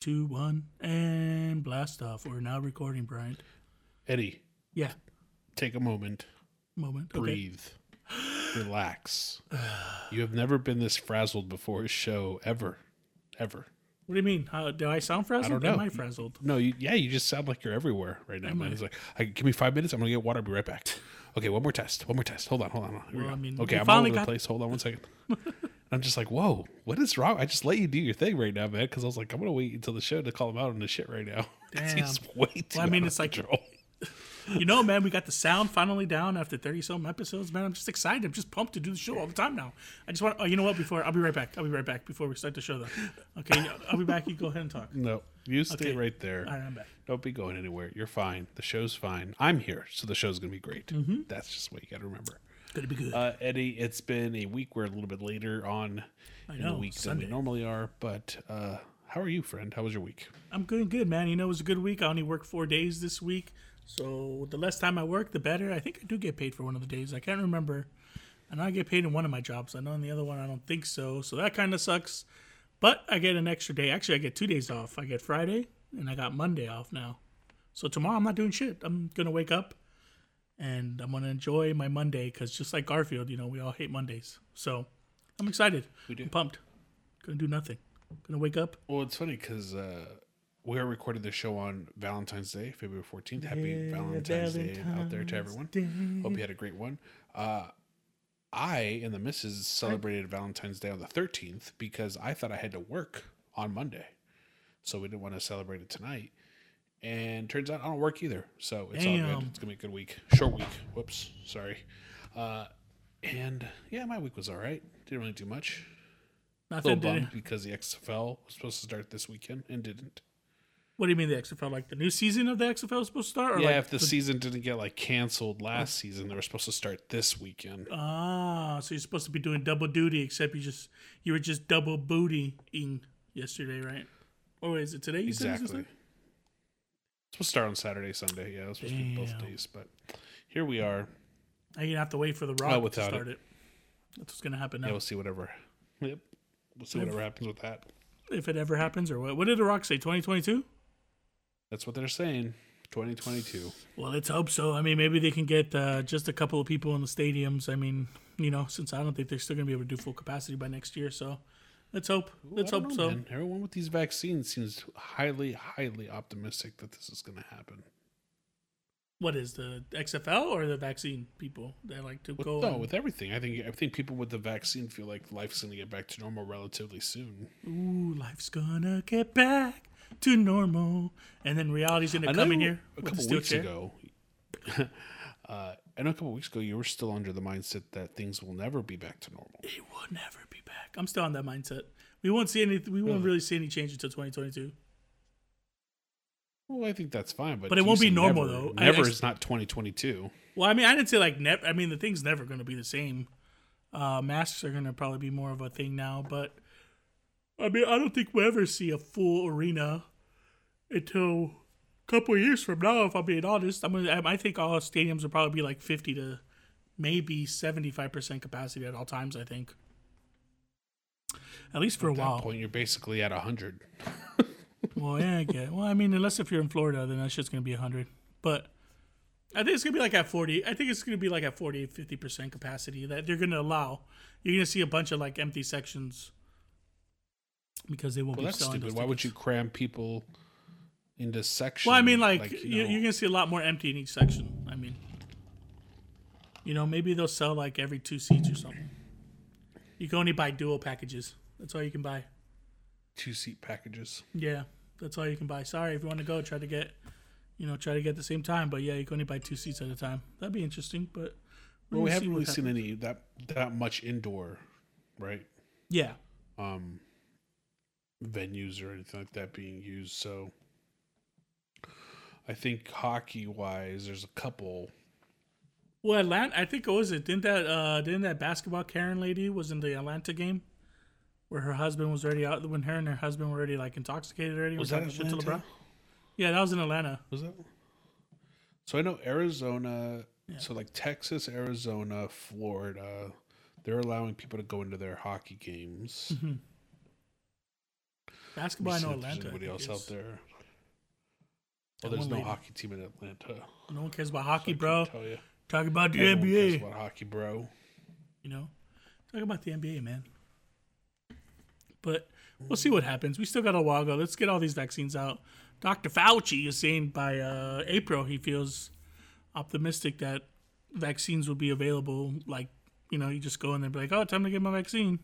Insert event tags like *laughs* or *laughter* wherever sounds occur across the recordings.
two, one, and blast off. We're now recording, Brian. Eddie, Yeah, take a moment, moment. Okay. breathe, relax. You have never been this frazzled before a show ever, ever. What do you mean? How, do I sound frazzled? I don't know. Am. I frazzled? No, you, yeah, you just sound like you're everywhere right now, Am man. I? It's like, I, give me five minutes. I'm gonna get water. I'll be right back. Okay, one more test. One more test. Hold on, hold on. Here we Well. I mean, okay, I'm all finally over the got- place. Hold on one second. *laughs* I'm just like, whoa, what is wrong? I just let you do your thing right now, man. Because I was like, I'm gonna wait until the show to call him out on the shit right now. *laughs* He's way too. Well, I mean, it's like-. You know, man, we got the sound finally down after 30 some episodes, man. I'm just excited. I'm just pumped to do the show all the time now. I just want, oh, you know what? Before, I'll be right back. I'll be right back before we start the show, though. Okay, I'll be back. You go ahead and talk. no, you stay Okay. right there. All right, I'm back. Don't be going anywhere. You're fine. The show's fine. I'm here, so the show's gonna be great. Mm-hmm. That's just what you got to remember. Gonna be good. Uh, Eddie, it's been a week. We're a little bit later on I in know. the week Sunday. than we normally are. But uh, how are you, friend? How was your week? I'm good, good, man. You know, it was a good week. I only worked four days this week. So the less time I work, the better. I think I do get paid for one of the days. I can't remember. And I get paid in one of my jobs. I know in the other one I don't think so. So that kind of sucks. But I get an extra day. Actually, I get two days off. I get Friday and I got Monday off now. So tomorrow I'm not doing shit. I'm gonna wake up and I'm gonna enjoy my Monday because just like Garfield, you know, we all hate Mondays. So I'm excited. We do. I'm pumped. Gonna do nothing. Gonna wake up. Well, it's funny because uh, we are recording the show on Valentine's Day, February 14th. Happy Yeah, Valentine's, Day out there to everyone. Valentine's Hope you had a great one. Uh, I and the missus celebrated Valentine's Day on the 13th because I thought I had to work on Monday. So we didn't want to celebrate it tonight. And turns out I don't work either. So it's all good. It's going to be a good week. Short week. Whoops. Sorry. Uh, and yeah, my week was all right. Didn't really do much. A little bummed because the XFL was supposed to start this weekend and didn't. What do you mean the XFL? Like the new season of the XFL is supposed to start? Or yeah, like if the, season didn't get like canceled last season, they were supposed to start this weekend. ah, so you're supposed to be doing double duty, except you just you were just double bootying yesterday, right? Or is it today? You said Exactly. yesterday? It's supposed to start on Saturday, Sunday. Yeah, it was supposed to be both days, but here we are. Now you have to wait for the Rock to start it. That's what's gonna happen now. Yeah, we'll see whatever. Yep, we'll see whatever happens with that. if it ever happens, or what? What did the Rock say? 2022? That's what they're saying. 2022. Well, let's hope so. I mean, maybe they can get uh, just a couple of people in the stadiums. I mean, you know, since I don't think they're still gonna be able to do full capacity by next year, so let's hope. Let's hope know, so. man. Everyone with these vaccines seems highly, highly optimistic that this is going to happen. What is the XFL or the vaccine people? They like to With, go. no, and- with everything, I think I think people with the vaccine feel like life's going to get back to normal relatively soon. Ooh, life's gonna get back to normal, and then reality's gonna come in here a couple weeks chair. ago. *laughs* uh, I know a couple weeks ago you were still under the mindset that things will never be back to normal. It will never be back. I'm still on that mindset. We won't see any. We won't Really? really see any change until 2022. Well, I think that's fine, but But it won't be normal, never. though. I Never is not 2022. Well, I mean, I didn't say like never. I mean, the thing's never gonna be the same. Uh, masks are gonna probably be more of a thing now, but I mean, I don't think we'll ever see a full arena until a couple of years from now. If I'm being honest, I'm gonna. I I think all stadiums will probably be like 50 to maybe 75 percent capacity at all times. I think. At least for a At that while. point, you're basically at 100. *laughs* Well, yeah, I get. Well, I mean, unless if you're in Florida, then that shit's gonna be hundred. But I think it's gonna be like at forty. I think it's gonna be like at 40, 50 percent capacity that they're gonna allow. You're gonna see a bunch of like empty sections because they won't Well, be that's selling stupid. Why would you cram people into sections? Well, I mean, like, you you know, you're gonna see a lot more empty in each section. I mean, you know, maybe they'll sell like every two seats or something. You can only buy dual packages. That's all you can buy. two seat packages. Yeah, that's all you can buy. Sorry if you want to go, try to get, you know, try to get the same time. But yeah, you can only buy two seats at a time. That'd be interesting. But Well, we haven't really seen any that that much indoor, right? Yeah, Um, venues or anything like that being used. So, I think hockey wise, there's a couple. Well, Atlanta. I think what was it? Didn't that uh didn't that basketball Karen lady was in the Atlanta game, where her husband was already out when her and her husband were already like intoxicated already. Was that shit to? LeBron. Yeah, that was in Atlanta. Was that? So I know Arizona. Yeah. So like Texas, Arizona, Florida, they're allowing people to go into their hockey games. Mhm. Basketball, I know Atlanta. Anybody else out there? Well, there's no lady. hockey team in Atlanta. No one cares about hockey, I bro. Can tell you. Talk about the Everyone cares NBA. about hockey, bro. You know, talk about the NBA, man. But we'll see what happens. We still got a while to go. Let's get all these vaccines out. Dr. Fauci is saying by uh, April he feels optimistic that vaccines will be available. Like, you know, you just go in there and be like, oh, time to get my vaccine.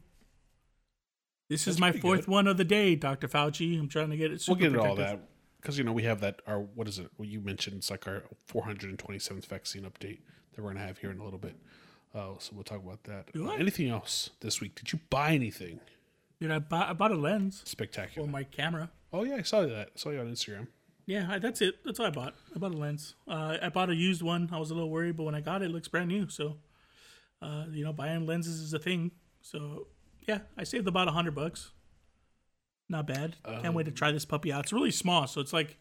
This is my fourth good. one of the day, Dr. Fauci. I'm trying to get it. We'll get all that because you know we have that. Our what is it? Well, you mentioned it's like our 427th vaccine update that we're gonna have here in a little bit. Uh, so we'll talk about that. Uh, anything else this week? Did you buy anything Dude, I bought, I bought a lens spectacular? for my camera. oh yeah, I saw that. I saw you on Instagram. Yeah, I, that's it. That's all I bought. I bought a lens. Uh, I bought a used one. I was a little worried, but when I got it, it looks brand new. So, uh, you know, buying lenses is a thing. So, yeah, I saved about a hundred bucks. Not bad. Can't wait to try this puppy out. It's really small, so it's like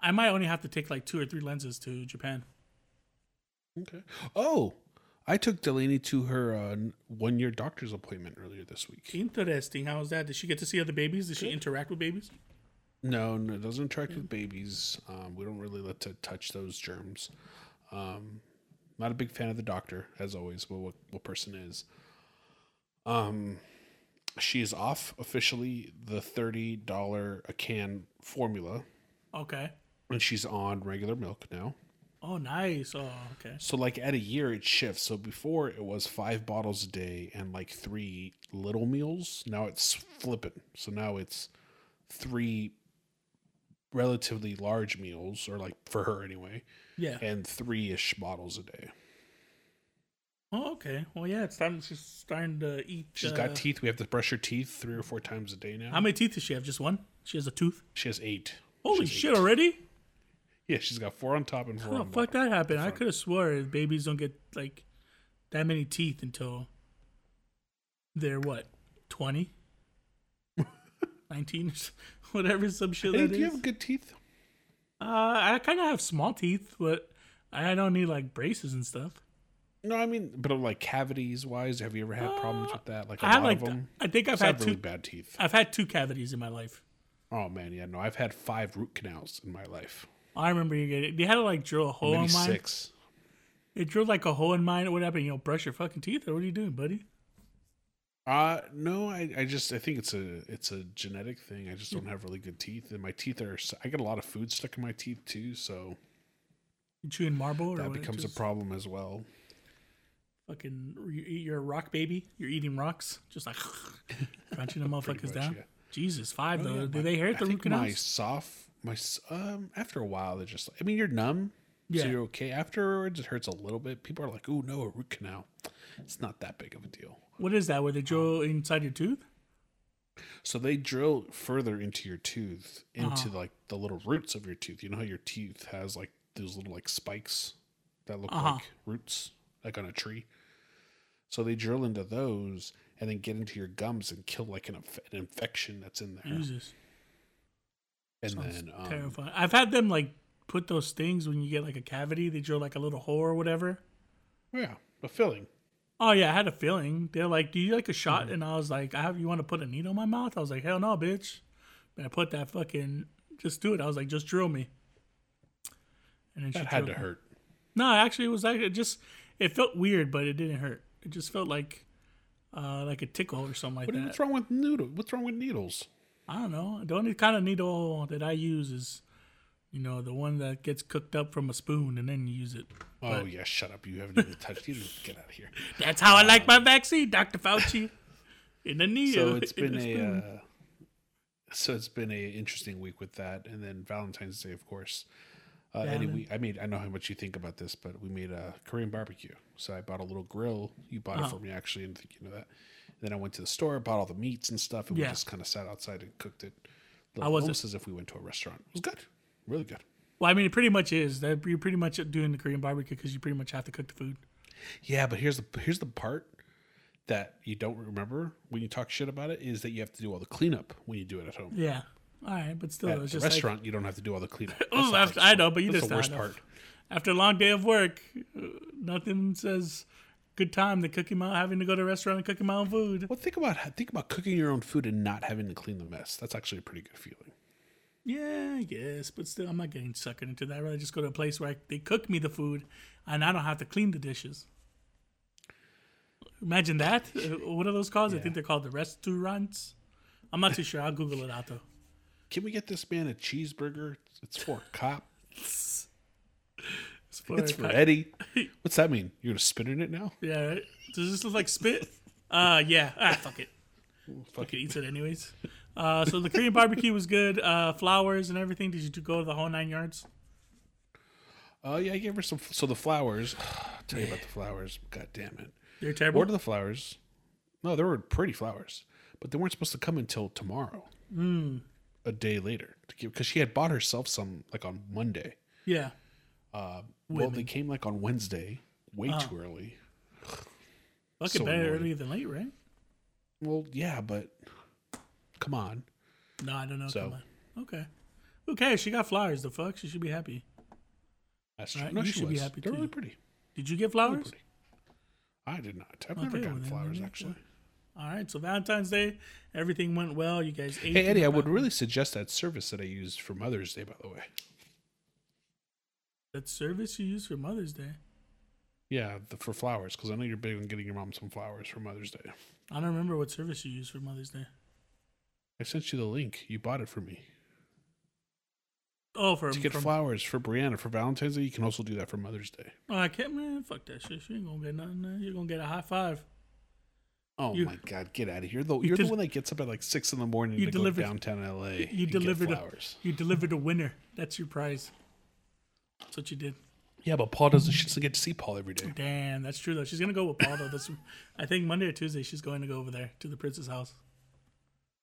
I might only have to take like two or three lenses to Japan. Okay. Oh, I took Delaney to her uh, one year doctor's appointment earlier this week. Interesting. How was that? Did she get to see other babies? Did she interact with babies? No, no, it doesn't interact with babies. Um, we don't really let to touch those germs. Um, not a big fan of the doctor, as always. But what what person is? Um, she is off officially the thirty dollar a can formula, Okay. and she's on regular milk now. Oh, nice. Oh, okay. So like at a year it shifts. So before it was five bottles a day and like three little meals. Now it's flipping. So now it's three relatively large meals, or like for her anyway, Yeah. and three ish bottles a day. Oh, okay. Well, yeah, it's time. She's starting to eat. She's uh, got teeth. We have to brush her teeth three or four times a day now. How many teeth does she have? Just one? She has a tooth? she has eight. Holy She has shit, eight. already? Yeah, she's got four on top and four How on bottom. fuck that happened? I could have swore babies don't get like that many teeth until they're what, 20? 19? *laughs* Whatever, some shit Hey, do you have good teeth? Uh, I kind of have small teeth, but I don't need like braces and stuff. No, I mean, but like cavities wise, have you ever had problems with that? Like a I have lot like, of them. I think I've had had really two. bad teeth. I've had two cavities in my life. Oh man, yeah, no, I've had five root canals in my life. I remember you get it. They had to like drill a hole Maybe in mine. six. It drilled like a hole in mine What happened? You know, brush your fucking teeth or what are you doing, buddy? Uh no, I, I just I think it's a it's a genetic thing. I just don't have really good teeth, and my teeth are. I get a lot of food stuck in my teeth too, so You chewing marble that becomes a problem as well. Fucking, you eat your rock baby. You're eating rocks, just like *laughs* crunching the *laughs* motherfuckers much, down. yeah. Jesus, five Oh, though. yeah, Did my- they hurt the root think my canals? soft my um after a while they're just. I mean, you're numb, Yeah. so you're okay. Afterwards, it hurts a little bit. People are like, "Oh no, a root canal." It's not that big of a deal. What is that? Where they drill inside your tooth? So they drill further into your tooth, into Uh-huh. like the little roots of your tooth. You know how your tooth has like those little like spikes that look Uh-huh. like roots, like on a tree. So they drill into those and then get into your gums and kill like an, inf- an infection that's in there. Jesus, And sounds then um, terrifying. I've had them like put those things when you get like a cavity. They drill like a little hole or whatever. oh, yeah, a filling. Oh yeah, I had a feeling. They're like, "Do you like a shot?" Mm-hmm. And I was like, "I have. You want to put a needle in my mouth?" I was like, "Hell no, bitch!" And I put that fucking. Just do it. I was like, "Just drill me." And then she That had to me. hurt. No, actually, it was like it just. It felt weird, but it didn't hurt. It just felt like, uh, like a tickle or something like What, that. what's wrong with noodle? What's wrong with needles? I don't know. The only kind of needle that I use is, you know, the one that gets cooked up from a spoon and then you use it. Oh yeah, shut up! You haven't even touched. You didn't *laughs* get out of here. That's how I like my vaccine, Doctor Fauci. In the needle. so it's *laughs* been a uh, so it's been a interesting week with that and then valentine's day of course uh, Yeah, Eddie, I made I know how much you think about this, but we made a Korean barbecue. So I bought a little grill. You bought Oh. it for me actually, and think you know that. Then I went to the store, bought all the meats and stuff, and Yeah. we just kind of sat outside and cooked it. How was almost as if we went to a restaurant. It was good, really good. Well, I mean, it pretty much is. That you're pretty much doing the Korean barbecue because you pretty much have to cook the food. Yeah, but here's the here's the part that you don't remember when you talk shit about it is that you have to do all the cleanup when you do it at home. Yeah. All right, but still, At it's just like, restaurant, you don't have to do all the cleanup. *laughs* Oh, after, I know, but you That's just the worst I part. After a long day of work, uh, nothing says good time than cooking my having to go to a restaurant and cooking my own food. Well, think about think about cooking your own food and not having to clean the mess. That's actually a pretty good feeling. Yeah, I guess, but still, I'm not getting suckered into that. I'd rather just go to a place where I, they cook me the food and I don't have to clean the dishes. Imagine that. Uh, What are those called? I think they're called the restaurants. I'm not too sure. I'll Google it out though. Can we get this man a cheeseburger? It's for a cop. *laughs* It's It's a for co- Eddie. What's that mean? You're gonna spit in it now? Yeah, right? Does this look like spit? Uh, yeah. Ah, fuck it. Fuck Fuck it, eats it anyways. Uh, so the Korean barbecue was good. Uh, flowers and everything. Did you go to the whole nine yards? Oh yeah, I gave her some. So the flowers. *sighs* tell you about the flowers. God damn it. They're terrible. Order the flowers. No, they were pretty flowers, but they weren't supposed to come until tomorrow. A day later, because she had bought herself some like on Monday. Yeah. Well, Women. they came like on Wednesday, way uh. too early. Fuck So better annoying. early than late, right? Well, yeah, but come on. No, I don't know. So- Come on. Okay. Okay. She got flowers. The fuck? She should be happy. That's true. Right, No, you she should be was. happy They're too. really pretty. Did you get Really flowers? pretty. I did not. I've oh, never Okay, gotten well then, flowers actually. All right. So Valentine's Day, everything went well. You guys ate. Hey Eddie, I would really suggest that service that I used for Mother's Day. By the way, That service you use for Mother's Day. yeah, the, for flowers, because I know you're big on getting your mom some flowers for Mother's Day. I don't remember what service you used for Mother's Day. I sent you the link. You bought it for me. Oh, for To get from, flowers for Brianna for Valentine's Day, you can also do that for Mother's Day. Oh, I can't, man. Fuck that shit. She ain't gonna get nothing. Man. You're gonna get a high five. Oh You- my God, get out of here! Though you're del- the one that gets up at like six in the morning You to delivered- go downtown LA. You delivered. A, flowers. you delivered a winner. That's your prize. That's what you did. Yeah, but Paul doesn't. She doesn't get to see Paul every day. Damn, that's true though. She's gonna go with Paul though. This, I think Monday or Tuesday she's going to go over there to the prince's house.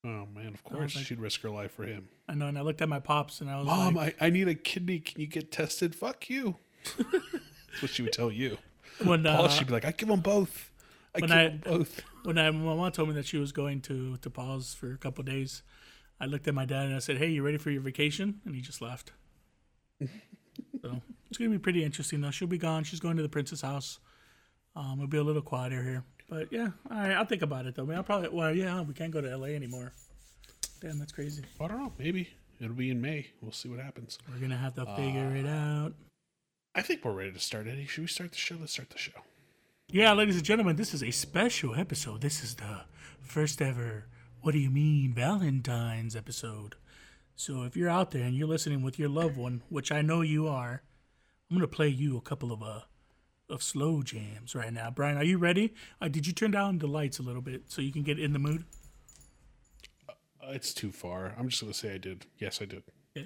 Oh man, of course like- she'd risk her life for him. I know, and I looked at my pops and I was Mom, like, I, I need a kidney. Can you get tested? Fuck you. That's what she would tell you. *laughs* when Paul, uh, she'd be like, I give them both. I when give I- them both. *laughs* when I, my mom told me that she was going to to Paul's for a couple days, I looked at my dad and I said, "Hey, you ready for your vacation?" And he just laughed. So it's gonna be pretty interesting though. She'll be gone. She's going to the prince's house. Um, it'll be a little quieter here, but yeah, all right. I'll think about it though. Man, I'll probably well, yeah, we can't go to LA anymore. Damn, that's crazy. I don't know. Maybe it'll be in May. We'll see what happens. We're gonna have to figure it out. I think we're ready to start, Eddie. Should we start the show? Let's start the show. Yeah, ladies and gentlemen, this is a special episode. This is the first ever What Do You Mean Valentine's episode. So if you're out there and you're listening with your loved one, which I know you are, I'm gonna play you a couple of uh of slow jams right now. Brian, are you ready? Uh, did you turn down the lights a little bit so you can get in the mood? Uh, it's too far. I'm just gonna say I did. Yes, I did. Yeah.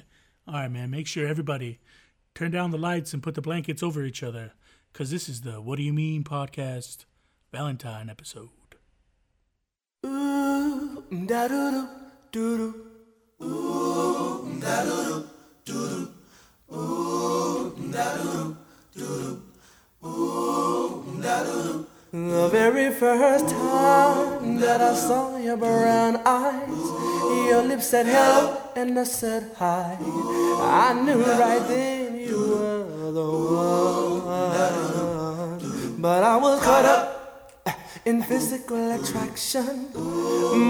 All right, man. Make sure everybody turn down the lights and put the blankets over each other, cause this is the What Do You Mean podcast Valentine episode. The very first time that I saw your brown eyes, your lips said hello and I said hi. I knew right then you were the one. But I was caught up in physical attraction.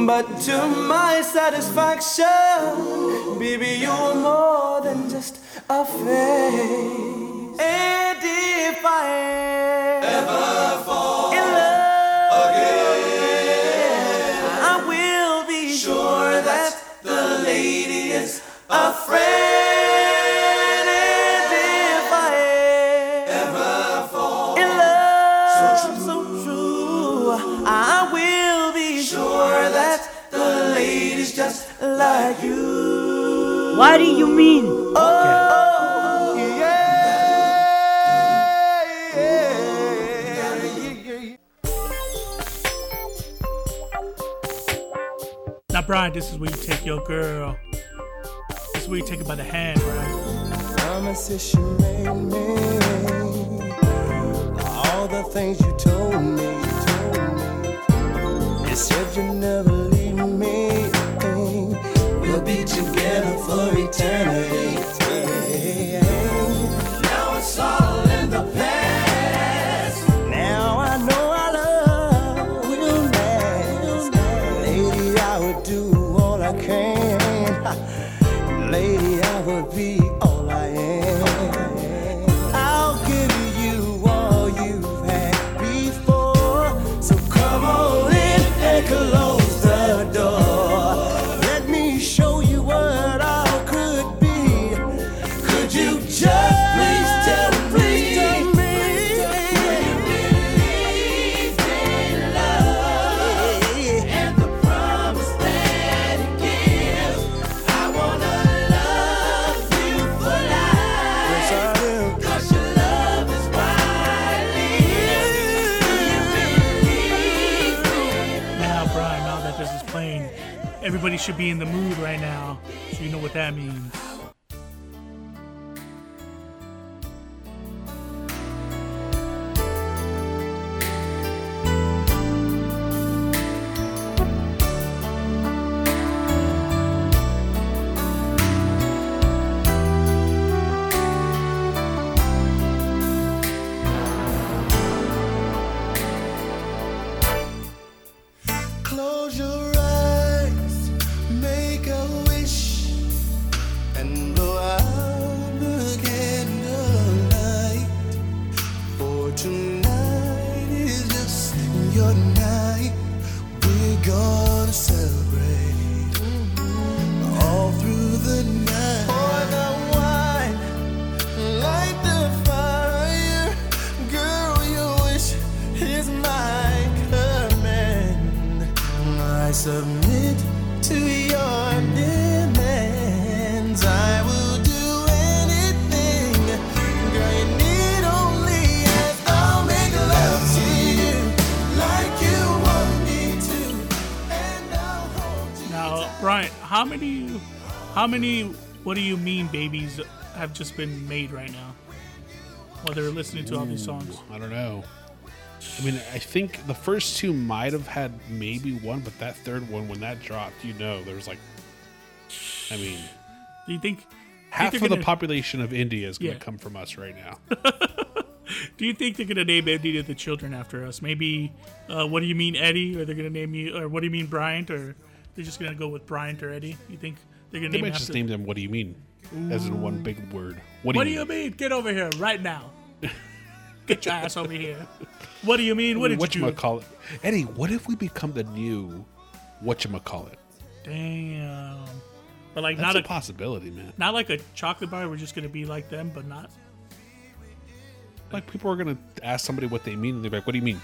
But to my satisfaction, baby, you're more than just a face. And if I ever fall in love again, I will be sure that the lady is a friend. Like you. What do you mean? Oh, yeah, yeah, yeah, yeah. Now, Brian, this is where you take your girl. This is where you take her by the hand, right? Promises you made me, all the things you told me, told me. You said you never leave me. We'll be together for eternity. Everybody should be in the mood right now, so you know what that means. How many, what do you mean, babies have just been made right now? While they're listening to all these songs. I don't know. I mean, I think the first two might have had maybe one, but that third one, when that dropped, you know, there was like, I mean, Do you think half they're of the gonna- population of India is going to Yeah. come from us right now. *laughs* Do you think they're gonna name any of the children after us? Maybe, uh, what do you mean, Eddie? Or they're gonna name you, or what do you mean, Bryant? Or they're just gonna go with Bryant or Eddie? You think they're gonna They name might just name them. What do you mean? As in one big word. What do what do you mean? Get over here right now. *laughs* Get your ass over here. What do you mean? What did What you do? call it? Eddie, what if we become the new what you call it? Damn. But like That's not a a possibility, man. not like a chocolate bar. We're just gonna be like them, but not. Like people are gonna ask somebody what they mean, and they're like, "What do you mean?"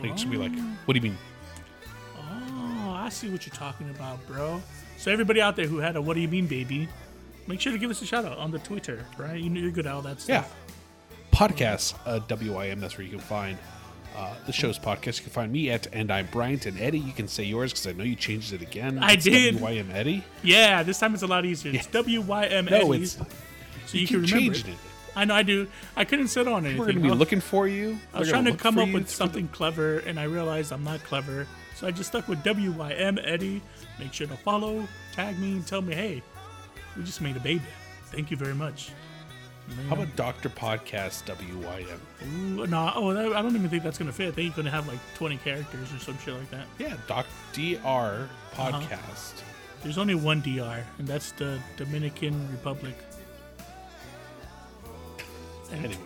Like, it should be like, "What do you mean?" Oh, I see what you're talking about, bro. So everybody out there who had a "What do you mean, baby?" Make sure to give us a shout out on the Twitter, right? You know you're good at all that stuff. Yeah. Podcasts, Podcast, uh, WYM. That's where you can find uh, the show's podcast. You can find me at and I'm Bryant and Eddie. You can say yours because I know you changed it again. I It's did. WYM Eddie. Yeah, this time it's a lot easier. It's W Y M No, N. it's So you, you can remember it. it. I know I do. I couldn't sit on anything. We're gonna be looking for you. I was They're trying gonna come up with something clever, and I realized I'm not clever. So I just stuck with W Y M Eddie. Make sure to follow, tag me, and tell me, hey, we just made a baby. Thank you very much. The, how about Doctor Podcast WYM? Ooh, no, oh, that- I don't even think that's gonna fit. I think you're gonna have like 20 characters or some shit like that. Yeah, Doc DR Uh-huh. Podcast. There's only one DR, and that's the Dominican Republic. *laughs* Anyway,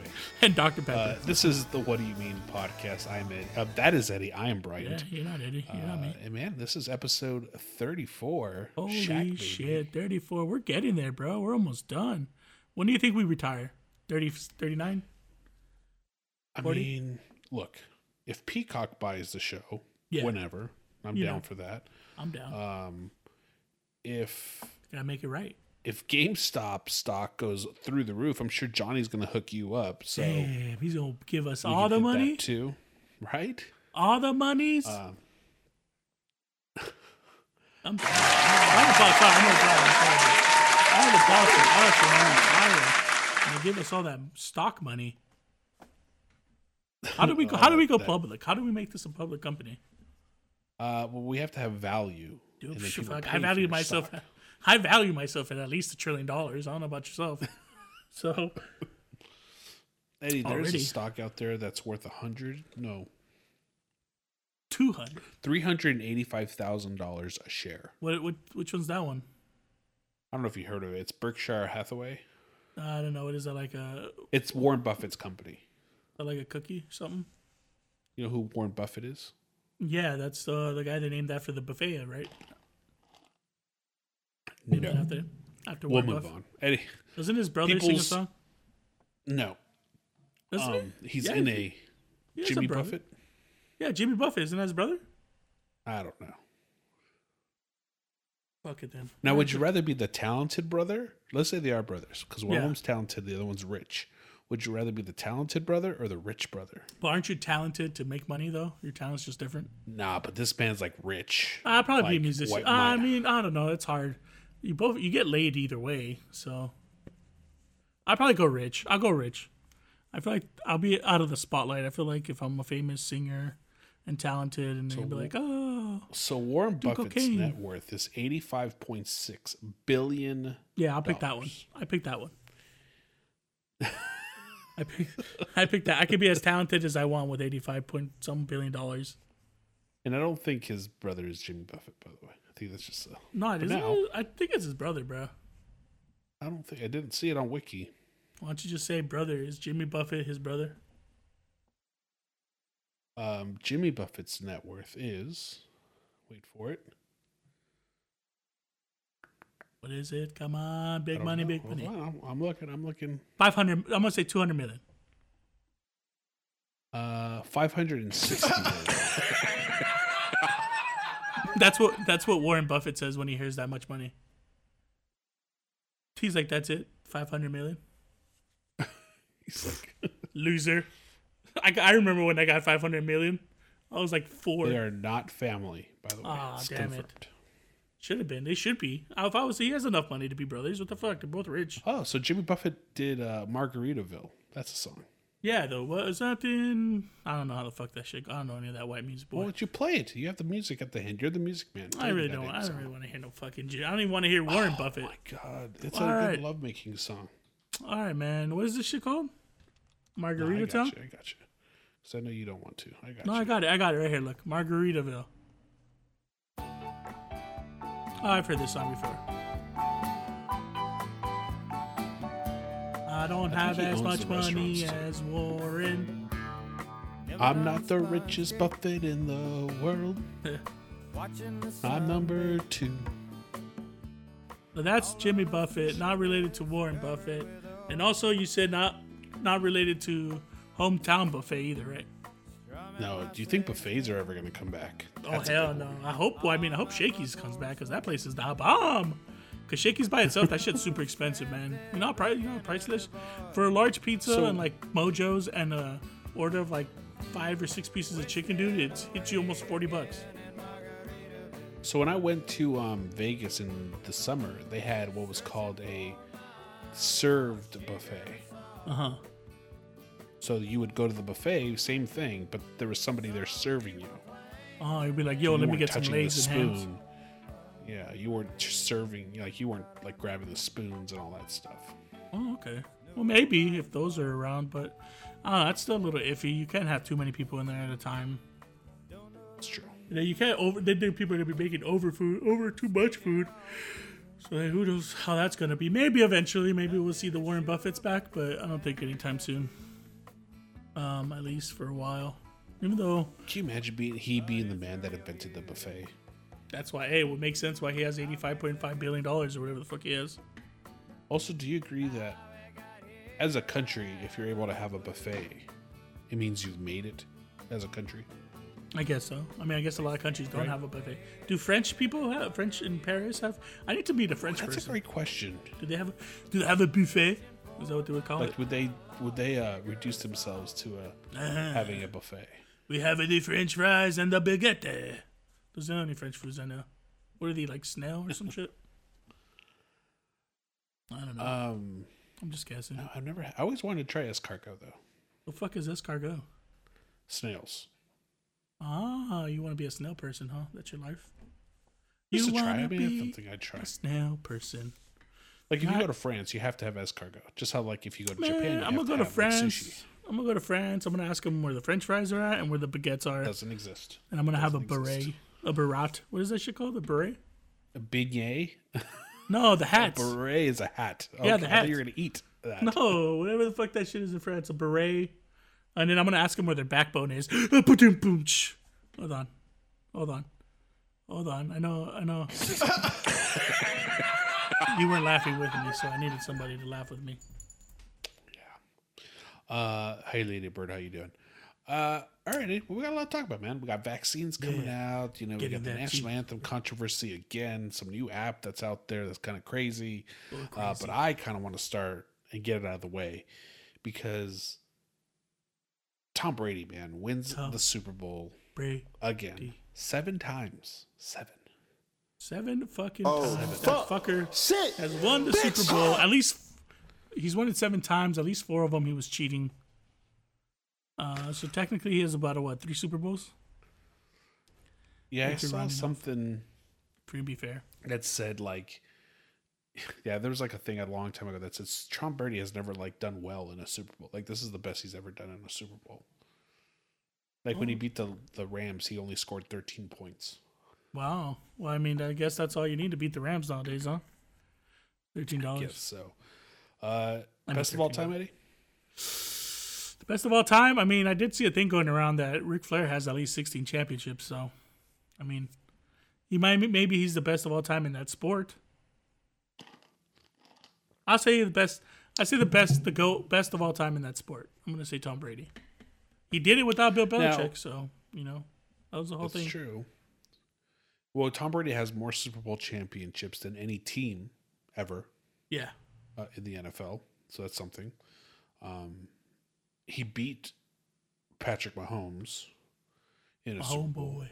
and Dr. uh, Pepper. this is the What Do You Mean podcast. I'm Ed. Uh, that is Eddie. I am yeah, you're not Eddie. You're not Uh, me. and man, this is episode 34. Holy Shack shit, 34. We're getting there, bro. We're almost done. When do you think we retire? 30, 39? I mean, look, if Peacock buys the show, Yeah. whenever, I'm You down know. for that. I'm down. Um, if Gotta make it right. If GameStop stock goes through the roof, I'm sure Johnny's going to hook you up. So Damn, he's gonna give us all the money? too, right? All the monies? Um, I'm. I'm the boss. Sorry, I'm the. I'm sorry. I'm the boss of us, and fire. And give us all that stock money. How do we go, how do we *laughs* go That- public? How do we make this a public company? uh, well, we have to have value. Dude, and then shit, people fuck, pay I for value myself. stock. I value myself at at least a trillion dollars. I don't know about yourself. *laughs* so Eddie, there's Already. a stock out there that's worth a hundred, no, two hundred. three hundred and eighty-five thousand dollars a share. What, what? Which one's that one? I don't know if you heard of it. It's Berkshire Hathaway. I don't know. What is that like a It's Warren Buffett's company. like a cookie or something? You know who Warren Buffett is? Yeah, that's uh, the guy that named after the buffet, right? After after We'll move on. Eddie, Doesn't his brother sing a People's- song? no. Doesn't Um, he's Yeah, in he- a He has a Jimmy brother. Buffett. Yeah, Jimmy Buffett isn't that his brother? I don't know. Fuck it then. Now, would you rather be the talented brother? Let's say they are brothers, because one of Yeah. them's talented, the other one's rich. Would you rather be the talented brother or the rich brother? But aren't you talented to make money though? Your talent's just different. Nah, but this man's like rich. I'd probably be a Like, musician. white I mine. mean, I don't know. It's hard. You both you get laid either way. So I'd probably go rich. I'll go rich. I feel like I'll be out of the spotlight. I feel like if I'm a famous singer and talented, and they'd be like, oh, So Warren Buffett's cocaine. net worth is eighty-five point six billion. yeah, I'll pick that one. I picked that one. I picked, I picked that. I could be as talented as I want with 85 point some billion dollars. And I don't think his brother is Jimmy Buffett, by the way. I think that's just. A, No, it isn't. now- I think it's his brother, bro. I don't think I didn't see it on Wiki. Why don't you just say brother? Is Jimmy Buffett his brother? Um, Jimmy Buffett's net worth is. Wait for it. What is it? Come on, big money, know. big Hold money. on, I'm, I'm looking. I'm looking. 500, I'm going to say 200 million. Uh, five hundred and sixty million. *laughs* That's what that's what Warren Buffett says when he hears that much money. He's like, that's it, 500 million. *laughs* He's like, *laughs* Loser. I, I remember when I got 500 million. I was like four. they are not family, by the way. It's damn it. Should have been. They should be. If I was, he has enough money to be brothers. What the fuck? They're both rich. Oh, so Jimmy Buffett did uh, Margaritaville. That's a song. Yeah, though. What is that in? I don't know how the fuck that shit. I don't know any of that white music, boy. Why don't you play it? You have the music at the end. You're the music man. I really don't. I don't song. really want to hear no fucking. J- I don't even want to hear Warren oh Buffett. Oh my god, it's All a right. good lovemaking song. All right, man. What is this shit called? No, I Margarita got Town. you. I got you. Because I know you don't want to. I got No, you. I got it. I got it right here. Look, Margaritaville. Oh, I've heard this song before. I don't I have as much money restaurants, as Warren. I'm not the richest Buffett in the world. *laughs* I'm number two. So that's Jimmy Buffett, not related to Warren Buffett, and also you said not not related to hometown buffet either, right? No, do you think buffets are ever going to come back? Oh That's a hell no! one. I hope. Well, I mean, I hope Shakey's comes back because that place is the bomb. Cause Shakey's by itself, that shit's super expensive, man. You know, price, you know, priceless for a large pizza So- and like Mojo's and a order of like five or six pieces of chicken, dude. It hits you almost forty bucks. So when I went to um, Vegas in the summer, they had what was called a served buffet. Uh huh. So you would go to the buffet, same thing, but there was somebody there serving you. Oh, you'd be like, yo, you let me get some legs and hams. Yeah, you weren't serving, like you weren't like grabbing the spoons and all that stuff. Oh, okay. Well, maybe if those are around, but uh, that's still a little iffy. You can't have too many people in there at a time. That's true. You, know, you can't over. They think people are gonna be making over food, over too much food. So who knows how that's gonna be? Maybe eventually, maybe we'll see the Warren Buffett's back, but I don't think anytime soon. Um, at least for a while. Even though Can you imagine being he being the man that invented the buffet? That's why, hey, it would make sense why he has eighty-five point five billion dollars or whatever the fuck he is. Also, do you agree that as a country, if you're able to have a buffet, it means you've made it as a country? I guess so. I mean, I guess a lot of countries don't Right. have a buffet. Do French people have French in Paris have? I need to meet a French person. That's a great question. Do they have? A, do they have a buffet? Is that what they would call Like, it? would they would they uh, reduce themselves to uh, having a buffet? We have the French fries and the baguette. There's not any French foods I know. What are they like snail or some *laughs* shit? I don't know. Um, I'm just guessing. no, I've never. I always wanted to try escargot though. What the fuck is escargot? Snails. Ah, you want to be a snail person, huh? That's your life. Just you to try. I mean, be something I'd try. a snail person. Like if you go to France, you have to have escargot. Just how like if you go to Man, Japan, you I'm gonna go to like, France. sushi. I'm gonna go to France. I'm gonna ask them where the French fries are at and where the baguettes are, Doesn't exist. and I'm gonna have a doesn't beret, exist. A barat. What is that shit called? A beret? A beignet. No, the hats. Beret is a hat. Okay, Yeah, the hat. thought you were gonna eat that. No, whatever the fuck that shit is in France, a beret. And then I'm gonna ask them where their backbone is. Ba-dum-boom-ch. Hold on, hold on, hold on. I know, I know. *laughs* you weren't laughing with me, so I needed somebody to laugh with me. Yeah. Uh, hey, Lady Bird, how you doing? Uh, all right, well, we got a lot to talk about, man. We got vaccines coming out. You know, we got the national cheap. anthem controversy again. Some new app that's out there that's kind of crazy. Uh, but I kind of want to start and get it out of the way because Tom Brady, man, wins Tom. the Super Bowl Brady. again seven times. Seven. Seven fucking Oh, times. fuck. That fucker Shit. has won the Bitch. Super Bowl. At least he's won it seven times. At least four of them he was cheating. Uh, so technically he has about a what three Super Bowls? Yeah, I saw something to be fair. that said like yeah there was like a thing a long time ago that says tom brady has never like done well in a super bowl like this is the best he's ever done in a super bowl like when he beat the the rams he only scored 13 points Wow. Well, I mean, I guess that's all you need to beat the Rams nowadays, huh? Thirteen dollars. yes so uh I best of all time eddie best of all time. I mean, I did see a thing going around that Ric Flair has at least sixteen championships. So, I mean, he might maybe he's the best of all time in that sport. I'll say the best. I say the best, the go best of all time in that sport. I'm gonna say Tom Brady. He did it without Bill Belichick, Now- so you know that was the whole thing. that's thing. true well tom brady has more super bowl championships than any team ever Yeah, uh, in the NFL, so that's something. Um, he beat Patrick Mahomes in a homeboy.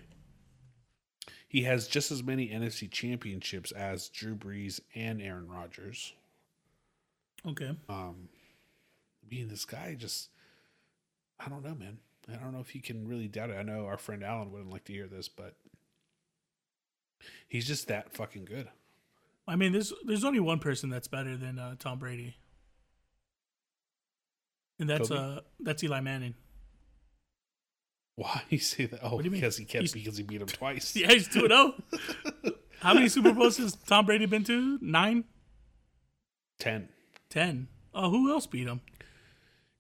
He has just as many NFC championships as Drew Brees and Aaron Rodgers. Okay. Um, being this guy, just I don't know, man. I don't know if you can really doubt it. I know our friend Alan wouldn't like to hear this, but he's just that fucking good. I mean, there's there's only one person that's better than uh, Tom Brady, and that's Kobe? uh that's Eli Manning. Why you say that? Oh, do you mean? because he can't He's- because he beat him twice. *laughs* Yeah, he's two zero. *laughs* How many Super Bowls has Tom Brady been to? Nine, Ten. ten. Oh, who else beat him?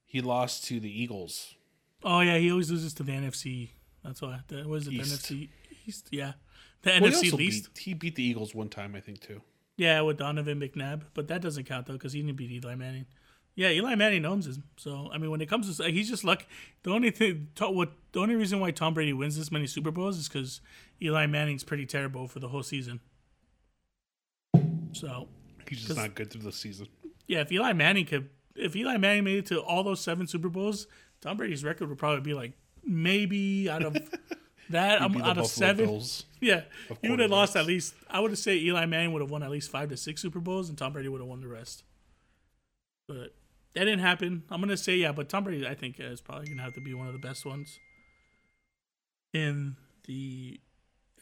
He lost to the Eagles. Oh yeah, he always loses to the NFC. That's why. That was it. The NFC East. Yeah, the Well, NFC beat, he beat the Eagles one time, I think, too. Yeah, with Donovan McNabb, but that doesn't count though because he didn't beat Eli Manning. Yeah, Eli Manning owns him. So I mean, when it comes to he's just lucky. The only thing, to, what the only reason why Tom Brady wins this many Super Bowls is because Eli Manning's pretty terrible for the whole season. So He's just not good through the season. yeah, if Eli Manning could, if Eli Manning made it to all those seven Super Bowls, Tom Brady's record would probably be like maybe out of *laughs* that um, out of Buffalo seven. Bills. *laughs* Yeah, he would have lost at least. I would have said Eli Manning would have won at least five to six Super Bowls, and Tom Brady would have won the rest. But that didn't happen. I'm gonna say yeah, but Tom Brady, I think, is probably gonna have to be one of the best ones in the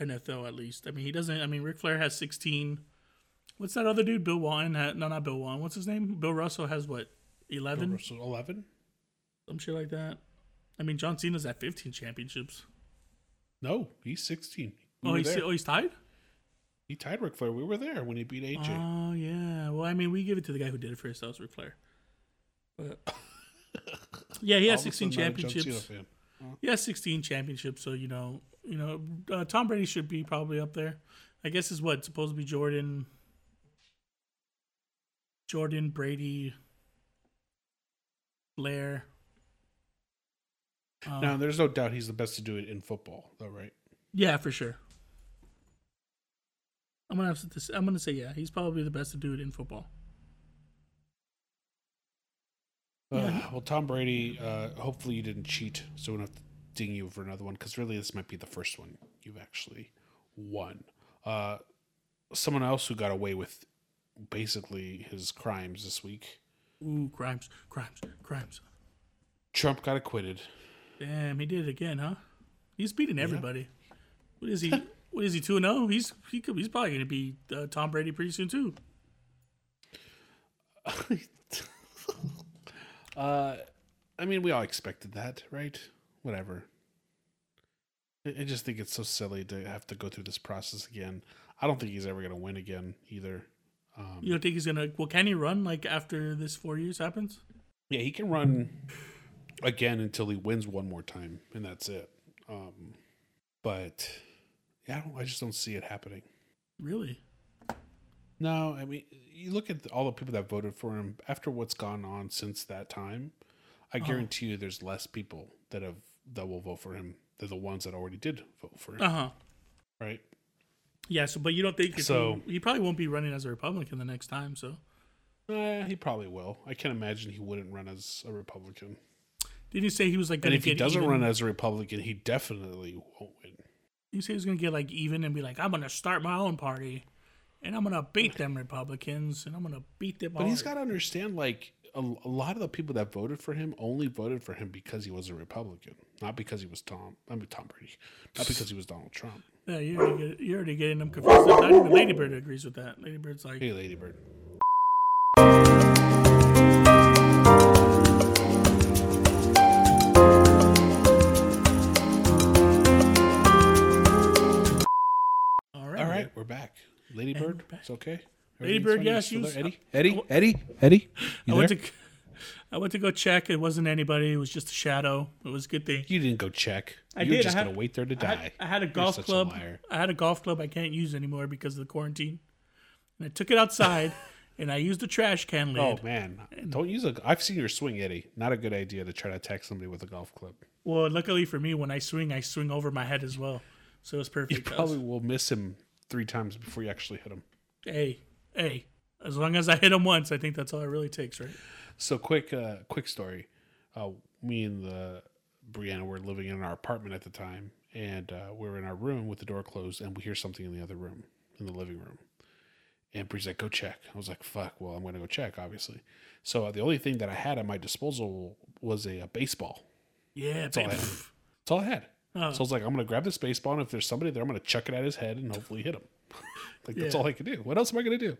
NFL at least. I mean, he doesn't. I mean, Ric Flair has 16. What's that other dude? Bill Walton? Had, no, not Bill Walton. What's his name? Bill Russell has what? 11, So 11? some shit like that. I mean, John Cena's at 15 championships. No, he's 16. We oh, he's oh, he's tied. He tied Ric Flair. We were there when he beat AJ. Oh yeah. Well, I mean, we give it to the guy who did it first. That was Ric Flair. But *coughs* yeah, he has of 16 sudden, not a John Cena championships. fan. He has 16 championships. So you know, you know, uh, Tom Brady should be probably up there. I guess is what supposed to be Jordan, Jordan Brady, Blair. Um, Now, there's no doubt he's the best to do it in football, though, right? Yeah, for sure. I'm gonna have to. s- I'm gonna say yeah. He's probably the best to do it in football. Uh, well, Tom Brady, uh, hopefully you didn't cheat, so we don't have to ding you for another one, because really this might be the first one you've actually won. Uh, someone else who got away with basically his crimes this week, Ooh, crimes, crimes, crimes. Trump got acquitted. Damn, he did it again, huh? He's beating everybody. What is he? *laughs* what is he? Two and zero? He's he could, he's probably gonna be uh, Tom Brady pretty soon too. *laughs* Uh, I mean, we all expected that, right? Whatever. I, just think it's so silly to have to go through this process again. I don't think he's ever going to win again either. Um, You don't think he's gonna? Well, can he run like after this four years happens? Yeah, he can run again until he wins one more time, and that's it. Um, but yeah, I, don't, I just don't see it happening. Really? No, I mean, you look at all the people that voted for him after what's gone on since that time. I guarantee you, there's less people that have that will vote for him than the ones that already did vote for him. Uh huh. Right? Yeah. So, but you don't think So- he, he probably won't be running as a Republican the next time? So, Eh, he probably will. I can't imagine he wouldn't run as a Republican. didn't you say he was like And if he doesn't even? run as a Republican, he definitely won't win. You say he's gonna get like even and be like, I'm gonna start my own party, and I'm gonna beat them Republicans, and I'm gonna beat them. But he's hard." got to understand, like a, a lot of the people that voted for him only voted for him because he was a Republican, not because he was Tom. I mean Tom Brady, not because he was Donald Trump. Yeah, you're already, get, you're already getting them confused. Not even Ladybird agrees with that. Ladybird's like, Hey, Ladybird. all right, All right, we're back. Ladybird, we're it's okay. Ladybird? You yes, you there? s- Eddie, Eddie, Eddie, Eddie. I went there? to, *laughs* I went to go check. It wasn't anybody. It was just a shadow. It was a good thing. You didn't go check. I you were did. I just had- gonna wait there to I die. had, I had a golf club. liar. I had a golf club I can't use anymore because of the quarantine. And I took it outside *laughs* and I used the trash can lid. Oh man, don't use a. I've seen your swing, Eddie. Not a good idea to try to attack somebody with a golf club. Well, luckily for me, when I swing, I swing over my head as well. So it's perfect. You probably will miss him three times before you actually hit them. hey, hey, as long as I hit them once, I think that's all it really takes, right? So quick, uh, quick story. Uh, me and the Brianna were living in our apartment at the time, and uh, we are in our room with the door closed, and we hear something in the other room, in the living room. And Bree's like, "Go check." I was like, "Fuck." Well, I'm gonna go check, obviously. So uh, the only thing that I had at my disposal was a, a baseball. Yeah, all I had. That's all I had. Oh. So I was like, I'm gonna grab this baseball, and if there's somebody there, I'm gonna chuck it at his head and hopefully hit him. *laughs* like that's Yeah. all I can do. What else am I gonna do?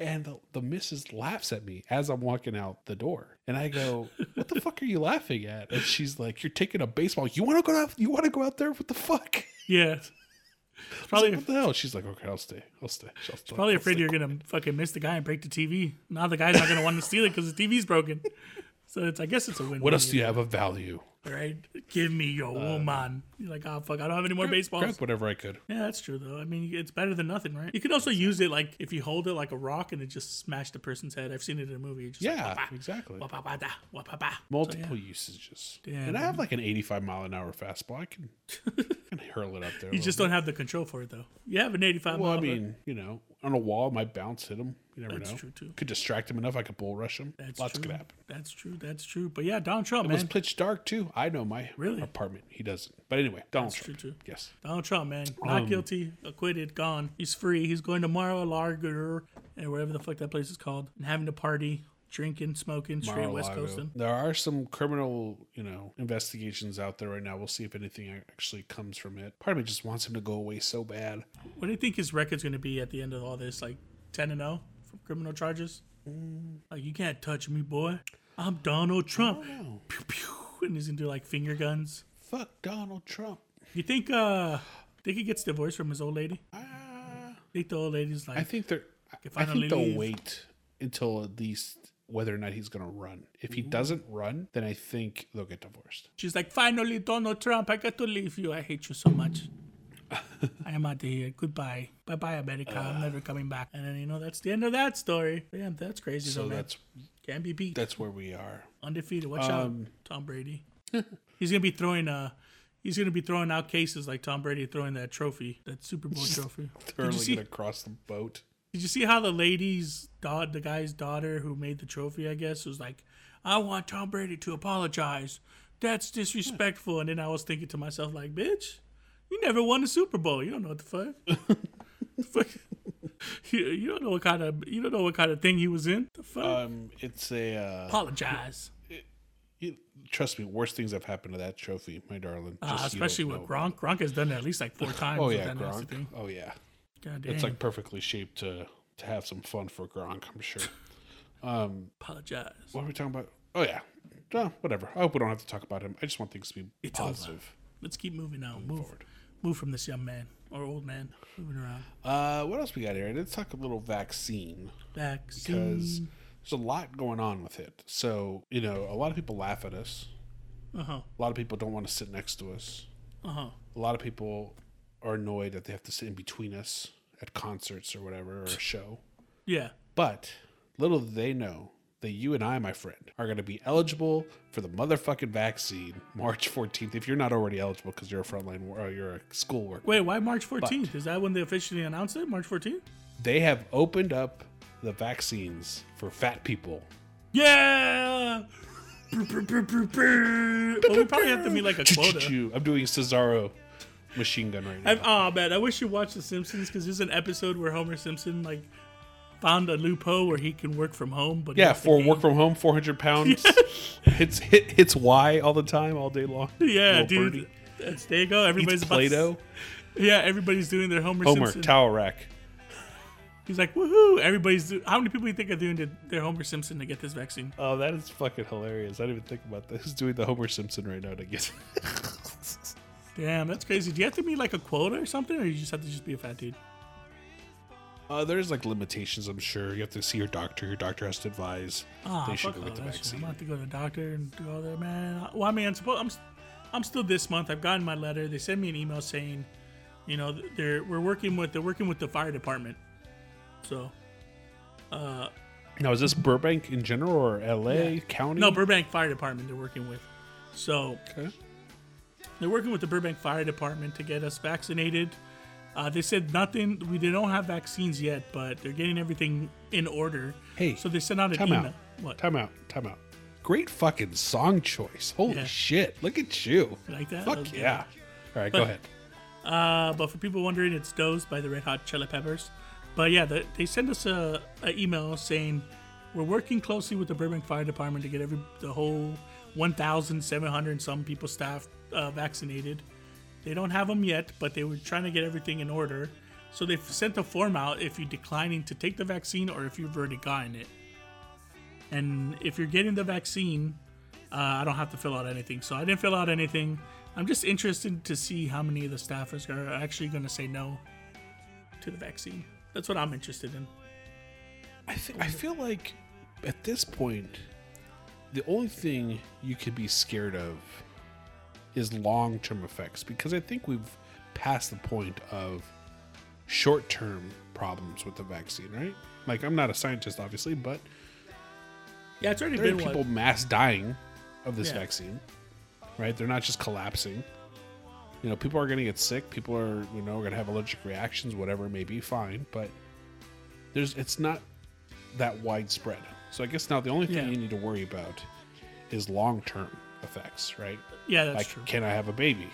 And the, the missus laughs at me as I'm walking out the door, and I go, "What the fuck are you laughing at?" And she's like, "You're taking a baseball. You want to go out? You want to go out there? What the fuck?" Yeah. *laughs* Probably, like, what the hell? She's like, "Okay, I'll stay. I'll stay." I'll stay. probably I'll afraid stay." you're gonna fucking miss the guy and break the TV. Now the guy's not gonna want to steal it because the TV's broken. *laughs* So it's, I guess it's a win. What else do you have of value? Right? Give me your um, woman. You're like, oh fuck, I don't have any more baseballs. Grab whatever I could. Yeah, that's true though. I mean, it's better than nothing, right? You could also use it like if you hold it like a rock and it just smashed the person's head. I've seen it in a movie. Just Yeah, Like, exactly. wah-bah-bah. So, Multiple usages. Yeah, and I have like an 85 mile an hour fastball. I can, *laughs* I can hurl it up there. You just bit. don't have the control for it though. You have an 85 Well, I mean, you know, on a wall, it might bounce, hit him. You never That's know. true, too. Could distract him enough. I could bull rush him. that's Lots true. could happen. That's true. That's true. But yeah, Donald Trump, It man. was pitch dark too. I know my Really? apartment. He doesn't. But anyway, Donald That's Trump. true, too. Yes. Donald Trump, man, not Um, guilty, acquitted, gone. He's free. He's going to Mar-a-Lago and whatever the fuck that place is called, and having a party, drinking, smoking, straight West Mar-a-Lago. Coasting. There are some criminal, you know, investigations out there right now. We'll see if anything actually comes from it. Part of me just wants him to go away so bad. What do you think his record's going to be at the end of all this? Like ten and zero from criminal charges? Like you can't touch me, boy. I'm Donald Trump. Pew, pew. And he's gonna do like finger guns. Fuck Donald Trump. You think? uh Think he gets divorced from his old lady? Uh, think the old lady's like, I think they're if I, I think they'll wait until at least whether or not he's going to run. If he doesn't run, then I think they'll get divorced. she's like, finally, Donald Trump, I got to leave you. I hate you so much. *laughs* I am out of here. Goodbye. Bye bye, America. I'm never coming back. And then, you know, that's the end of that story. Damn, that's crazy. So though, that's Can't be beat. that's where we are. Undefeated. Watch Um, out, Tom Brady. *laughs* he's gonna be throwing uh he's gonna be throwing out cases like Tom Brady throwing that trophy, that Super Bowl *laughs* trophy. Did Hurling you see? it across the boat. Did you see how the lady's daughter, the guy's daughter who made the trophy, I guess, was like, "I want Tom Brady to apologize. That's disrespectful." And then I was thinking to myself, like, "Bitch, you never won the Super Bowl. You don't know what the fuck." *laughs* The fuck? *laughs* You, you don't know what kind of you don't know what kind of thing he was in. The fuck? Um, it's a. Uh, apologize. you, trust me, worst things have happened to that trophy, my darling. Uh, especially with know. Gronk. Gronk has done it at least like four *laughs* times. Oh yeah, Gronk. Oh yeah, God damn. it's like perfectly shaped to to have some fun for Gronk. I'm sure. Um, apologize. what are we talking about? Oh yeah, whatever. I hope we don't have to talk about him. I just want things to be It's over. positive. Let's keep moving now. Move, forward. Move from this young man. or old man moving around. Uh, what else we got here? Let's talk a little vaccine because Vaccine. there's a lot going on with it. So you know, a lot of people laugh at us. Uh huh. A lot of people don't want to sit next to us. Uh huh. A lot of people are annoyed that they have to sit in between us at concerts or whatever or a show. Yeah. But little they know that you and I, my friend, are going to be eligible for the motherfucking vaccine March 14th. If you're not already eligible because you're a frontline or you're a school worker, Wait, why March 14th? Is that when they officially announced it? March 14th? they have opened up the vaccines for fat people. Yeah. Well, we probably have to meet like a quota. I'm doing Cesaro machine gun right now. I've, oh man, I wish you watched The Simpsons because there's an episode where Homer Simpson like found a loophole where he can work from home. But yeah, for work from home, 400 pounds. *laughs* *laughs* hits hit, hits Y all the time, all day long. Yeah, Little dude. birdie. That's, there you go. Everybody's Eats about to- Play-Doh. Yeah, everybody's doing their Homer, Homer, Simpson. towel rack. He's like, woohoo! Everybody's. Do- How many people do you think are doing their Homer Simpson to get this vaccine? Oh, that is fucking hilarious. I didn't even think about this. Who's *laughs* doing the Homer Simpson right now to get Damn, that's crazy. Do you have to meet like a quota or something, or you just have to just be a fat dude? Uh, there's like limitations, I'm sure. You have to see your doctor. Your doctor has to advise Ah, they should go get the shit. I'm vaccine. gonna have to go to the doctor and do all that, man. Well, I mean, I'm, supposed, I'm, I'm still this month. I've gotten my letter. They sent me an email saying, you know, they're we're working with they're working with the fire department. So, uh, Now, is this Burbank in general or LA Yeah. County? no, Burbank Fire Department they're working with. So Okay. they're working with the Burbank Fire Department to get us vaccinated. Uh, they said nothing. We they don't have vaccines yet, but they're getting everything in order. Hey, so they sent out an time email. out. What? Time out. Time out. Great fucking song choice. Holy Yeah. shit. Look at you. You like that? Fuck Okay. yeah. All right, go ahead. Uh, but for people wondering, it's Dosed by the Red Hot Chili Peppers. But yeah, the, they sent us a, a email saying we're working closely with the Burbank Fire Department to get every the whole 1,700 some people staff uh, vaccinated. They don't have them yet, but they were trying to get everything in order. So they've sent a form out if you're declining to take the vaccine or if you've already gotten it. And if you're getting the vaccine, uh, I don't have to fill out anything. So I didn't fill out anything. I'm just interested to see how many of the staffers are actually going to say no to the vaccine. That's what I'm interested in. I, I feel like at this point, the only thing you could be scared of is long term effects because I think we've passed the point of short term problems with the vaccine, right? Like, I'm not a scientist, obviously, but Yeah, it's already there are been people what? mass dying of this Yeah. vaccine, right? They're not just collapsing. You know, people are going to get sick. People are, you know, going to have allergic reactions, whatever it may be, fine. But there's, it's not that widespread. So I guess now the only thing Yeah. you need to worry about is long term effects, right? Yeah, that's like, true. can I have a baby?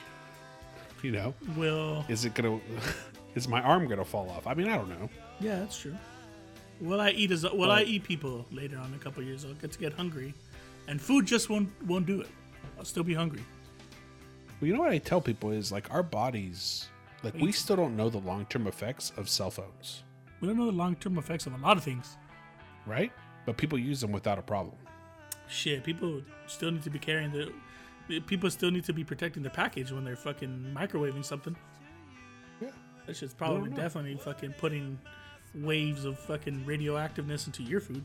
You know, Will is it gonna, *laughs* is my arm gonna fall off? I mean, I don't know. yeah, that's true. Will I eat as will I eat people later on in a couple years? I'll get to get hungry, and food just won't won't do it. I'll still be hungry. Well, you know what I tell people is like our bodies, like we still don't know the long term effects of cell phones, We don't know the long term effects of a lot of things. right? But people use them without a problem. Shit, people still need to be carrying the. The- People still need to be protecting their package when they're fucking microwaving something. Yeah. That shit's probably definitely fucking putting waves of fucking radioactiveness into your food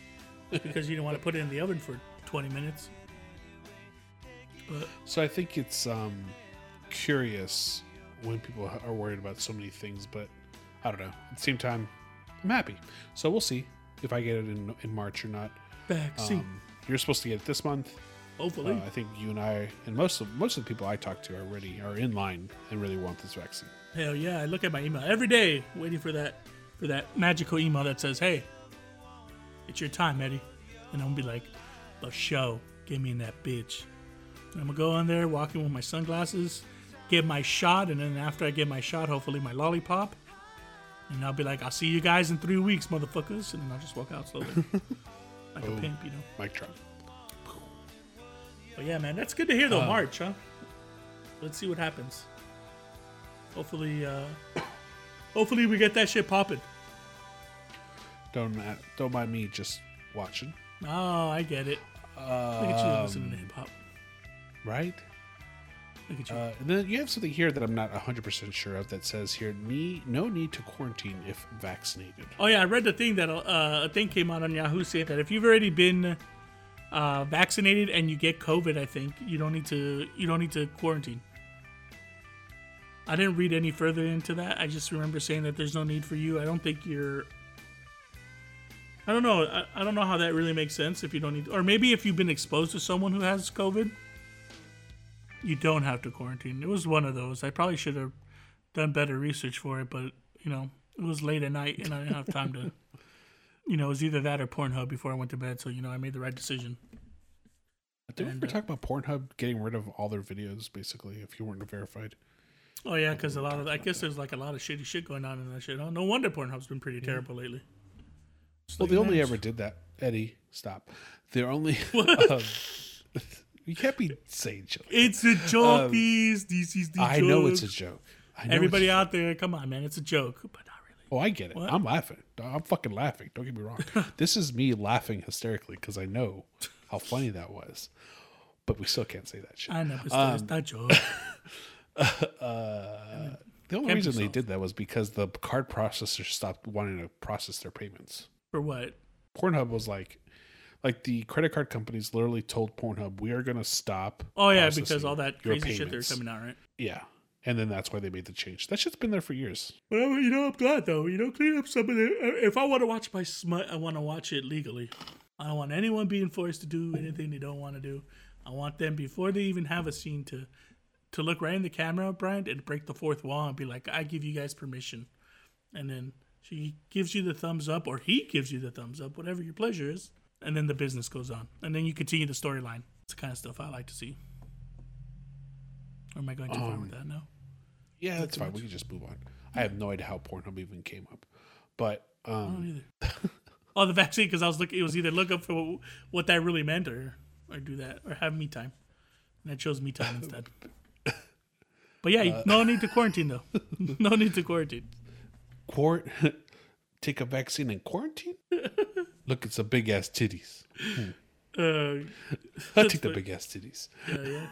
*laughs* because you don't want to put it in the oven for 20 minutes. But So I think it's um, curious when people are worried about so many things, but I don't know. At the same time, I'm happy. So we'll see if I get it in, in March or not. vaccine, Um, you're supposed to get it this month. Hopefully. Uh, I think you and I and most of most of the people I talk to are ready are in line and really want this vaccine. Hell yeah! I look at my email every day, waiting for that for that magical email that says, "Hey, it's your time, Eddie," and I'm gonna be like, "The show, give me in that bitch." And I'm gonna go on there, walking with my sunglasses, get my shot, and then after I get my shot, hopefully my lollipop, and I'll be like, "I'll see you guys in three weeks, motherfuckers," and then I'll just walk out slowly, *laughs* like a pimp, you know. Mike Trump. But yeah, man, that's good to hear though. Uh, March, huh? Let's see what happens. Hopefully, uh, hopefully we get that shit popping. Don't don't mind me just watching, Oh, I get it. Look at you listening to hip hop. right? Look at you. Uh, and then you have something here that I'm not 100% sure of that says here, need, no need to quarantine if vaccinated. Oh yeah, I read the thing that uh, a thing came out on Yahoo saying that if you've already been uh, vaccinated and you get COVID, I think you don't need to you don't need to quarantine. I didn't read any further into that. I just remember saying that there's no need for you. I don't think you're. I don't know. I, I don't know how that really makes sense if you don't need, or maybe if you've been exposed to someone who has COVID, you don't have to quarantine. It was one of those. I probably should have done better research for it, but you know, it was late at night and I didn't have time to. *laughs* You know, it was either that or Pornhub before I went to bed, so you know I made the right decision. Did we ever uh, talk about Pornhub getting rid of all their videos, basically, if you weren't verified? Oh yeah, because a lot of I guess there's like a lot of shitty shit going on in that shit. Oh, no wonder Pornhub's been pretty terrible lately. Well, like they only ever did that. Eddie, stop. They're only. *laughs* Um, you can't be saying shit. like It's a joke, these. This is the that. I know it's a joke. joke. I know Everybody out there, come on, man, it's a joke, but. Oh, I get it. I'm laughing. I'm fucking laughing. Don't get me wrong. *laughs* this is me laughing hysterically because I know how funny that was. But we still can't say that shit. I know, Um, it's not *laughs* a joke. the only reason they did that was because the card processor stopped wanting to process their payments. For what? Pornhub was like, like the credit card companies literally told Pornhub, "We are going to stop." Oh yeah, because all that crazy shit they're coming out, right? Yeah, and then that's why they made the change. That shit's been there for years. Well, you know, I'm glad though. You know, clean up some of the. If I want to watch my smut, I want to watch it legally. I don't want anyone being forced to do anything they don't want to do. I want them before they even have a scene to, to look right in the camera, Brian, and break the fourth wall and be like, "I give you guys permission," and then she gives you the thumbs up, or he gives you the thumbs up, whatever your pleasure is, and then the business goes on, and then you continue the storyline. It's the kind of stuff I like to see. Or am I going too far um, with that? No. Yeah, that's fine. We can just move on. I have no idea how Pornhub even came up, but I um, don't *laughs* oh, the vaccine because I was looking. It was either look up for what that really meant, or or do that, or have me time, and I chose me time *laughs* instead. But yeah, Uh, no need to quarantine though. *laughs* no need to quarantine. quart take a vaccine and quarantine. Look, it's a big ass titties. Uh, I take the big ass titties. yeah, yeah.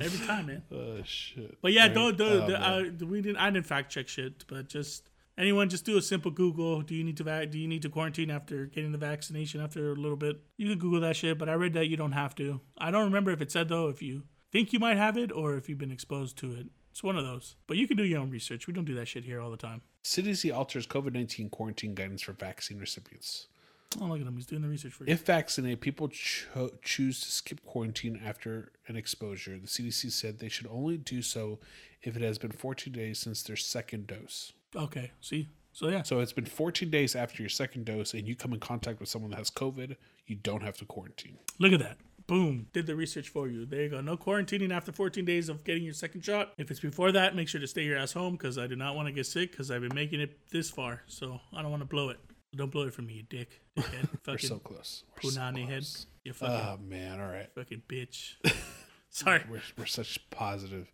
Every time, man. *laughs* Oh shit. But yeah, Right? don't. do Oh, the, uh, we didn't. I didn't fact check shit, but just anyone, just do a simple Google. Do you need to vac? Do you need to quarantine after getting the vaccination after a little bit? You can Google that shit, but I read that you don't have to. I don't remember if it said though if you think you might have it or if you've been exposed to it. It's one of those. But you can do your own research. We don't do that shit here all the time. CDC alters COVID nineteen quarantine guidance for vaccine recipients. Oh, look at him. He's doing the research for you. If vaccinated, people cho- choose to skip quarantine after an exposure. The CDC said they should only do so if it has been 14 days since their second dose. Okay. See. So yeah. So it's been 14 days after your second dose, and you come in contact with someone that has COVID, you don't have to quarantine. Look at that. Boom. Did the research for you. There you go. No quarantining after 14 days of getting your second shot. If it's before that, make sure to stay your ass home because I do not want to get sick because I've been making it this far. So I don't want to blow it. Don't blow it for me, you dick. *laughs* Dickhead. We're fucking so close. We're so punani head. close. You fucking, Oh man, all right. fucking bitch. *laughs* Sorry. We're, we're such positive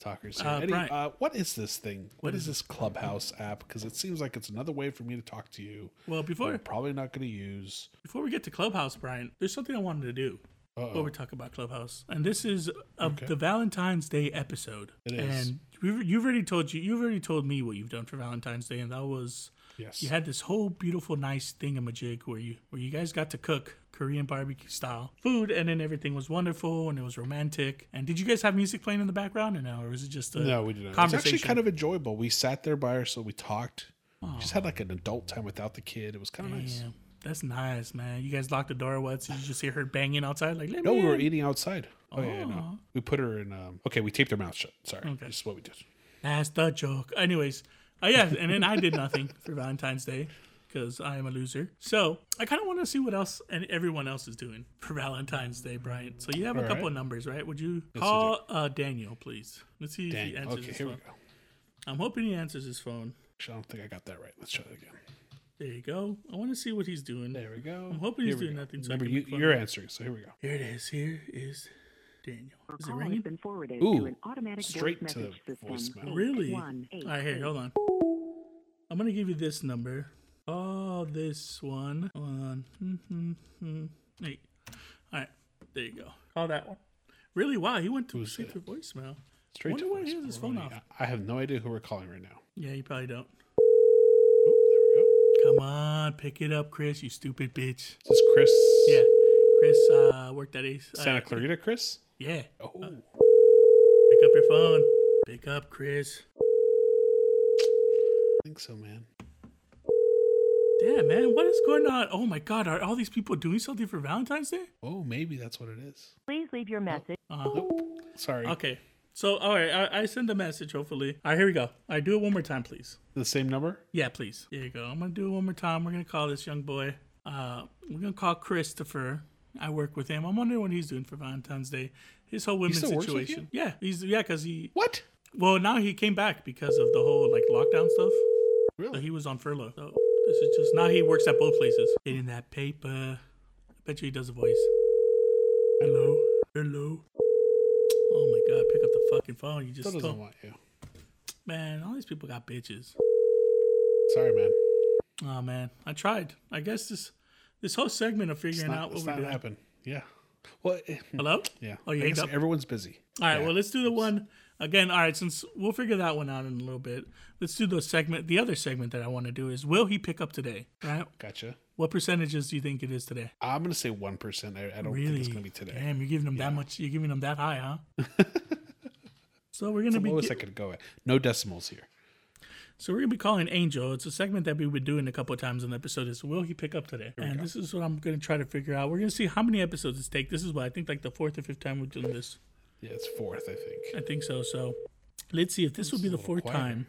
talkers here. Uh, Eddie, Brian. uh, what is this thing? what is, this Clubhouse app? Because it seems like it's another way for me to talk to you. Well, before I'm probably not going to use. before we get to Clubhouse, Brian, there's something I wanted to do. Before we talk about Clubhouse, and this is of the Valentine's Day episode. It is. And you've already told you, you've already told me what you've done for Valentine's Day, and that was Yes. you had this whole beautiful, nice thingamajig where you where you guys got to cook Korean barbecue style food, and then everything was wonderful and it was romantic. And did you guys have music playing in the background, or no, or was it just a No, we didn't. It was conversation? actually kind of enjoyable. We sat there by ourselves. We talked. Just had like an adult time without the kid. It was kind of nice. Yeah, that's nice, man. You guys locked the door. What? So you just hear her banging outside, like let No, we were eating outside. Oh, yeah, no. We put her in. Um, okay, we taped her mouth shut. Sorry, Okay. this is what we did. That's the joke. Anyways, uh, yeah, and then I did nothing for Valentine's Day because I am a loser. So I kind of want to see what else and everyone else is doing for Valentine's Day, Brian. So you have a All couple right. of numbers, right? Would you call uh, Daniel, please? Let's see if he answers Okay, his here we phone. go. I'm hoping he answers his phone. Actually, I don't think I got that right. Let's try it again. There you go. I want to see what he's doing. There we go. I'm hoping Here he's doing go. nothing so Remember, you, you're answering. So here we go. Here it is. Here is Daniel. Is it ringing? been forwarded Ooh, to an automatic straight voice to the message system. voicemail. Really? 818. All right, here, hold on. I'm gonna give you this number. Oh, this one. Hold on. Hmm, hmm, hmm. Hey. All right, there you go. Call that one. Really? Wow, he went to Who's straight that? to voicemail. Straight Wonder to why he has voicemail. his phone off. I have no idea who we're calling right now. Yeah, you probably don't. Oh, there we go. Come on, pick it up, Chris. You stupid bitch. Is Chris? Yeah, Chris uh, worked at Ace. uh, Santa Clarita, Chris? Yeah, Oh, pick up your phone. Pick up, Chris. I think so, man. Damn, man, what is going on? Oh my God, are all these people doing something for Valentine's Day? Oh, maybe that's what it is. Please leave your message. Uh, Nope. Sorry. okay, so all right, I, I send a message. Hopefully, all right, here we go. All right, do it one more time, please. The same number? Yeah, please. Here you go. I'm gonna do it one more time. We're gonna call this young boy. Uh, we're gonna call Christopher. I work with him. I'm wondering what he's doing for Valentine's Day. His whole women's still works with situation. Yeah, he's yeah, cause he What? well now he came back because of the whole like lockdown stuff. So Really? he was on furlough. So this is just now he works at both places. Getting that paper. I bet you he does a voice. Hello, hello. Oh my god, pick up the fucking phone. You just Still doesn't want you. man. All these people got bitches. Sorry, man. Oh man, I tried. I guess this this whole segment of It's figuring not, out what it's we're not doing. happen. Yeah. Well, eh, Hello. yeah. Oh, you guess up? everyone's busy. All right. Yeah. Well, let's do the one again. All right. Since we'll figure that one out in a little bit, let's do the segment. The other segment that I want to do is will he pick up today? Right. Gotcha. What percentages do you think it is today? I'm gonna say one percent. I, I don't really? think it's gonna be today. Damn, you're giving them that much. You're giving them that high, huh? *laughs* so we're gonna the be. lowest gi- I could go at. No decimals here. So we're gonna be calling Angel. It's a segment that we've been doing a couple of times in the episode. Is will he pick up today? And this is what I'm gonna try to figure out. We're gonna see how many episodes it's take. This is what I think like the fourth or fifth time we're doing this. Yeah, it's fourth, I think. I think so. So let's see if this would be the fourth quieter. time.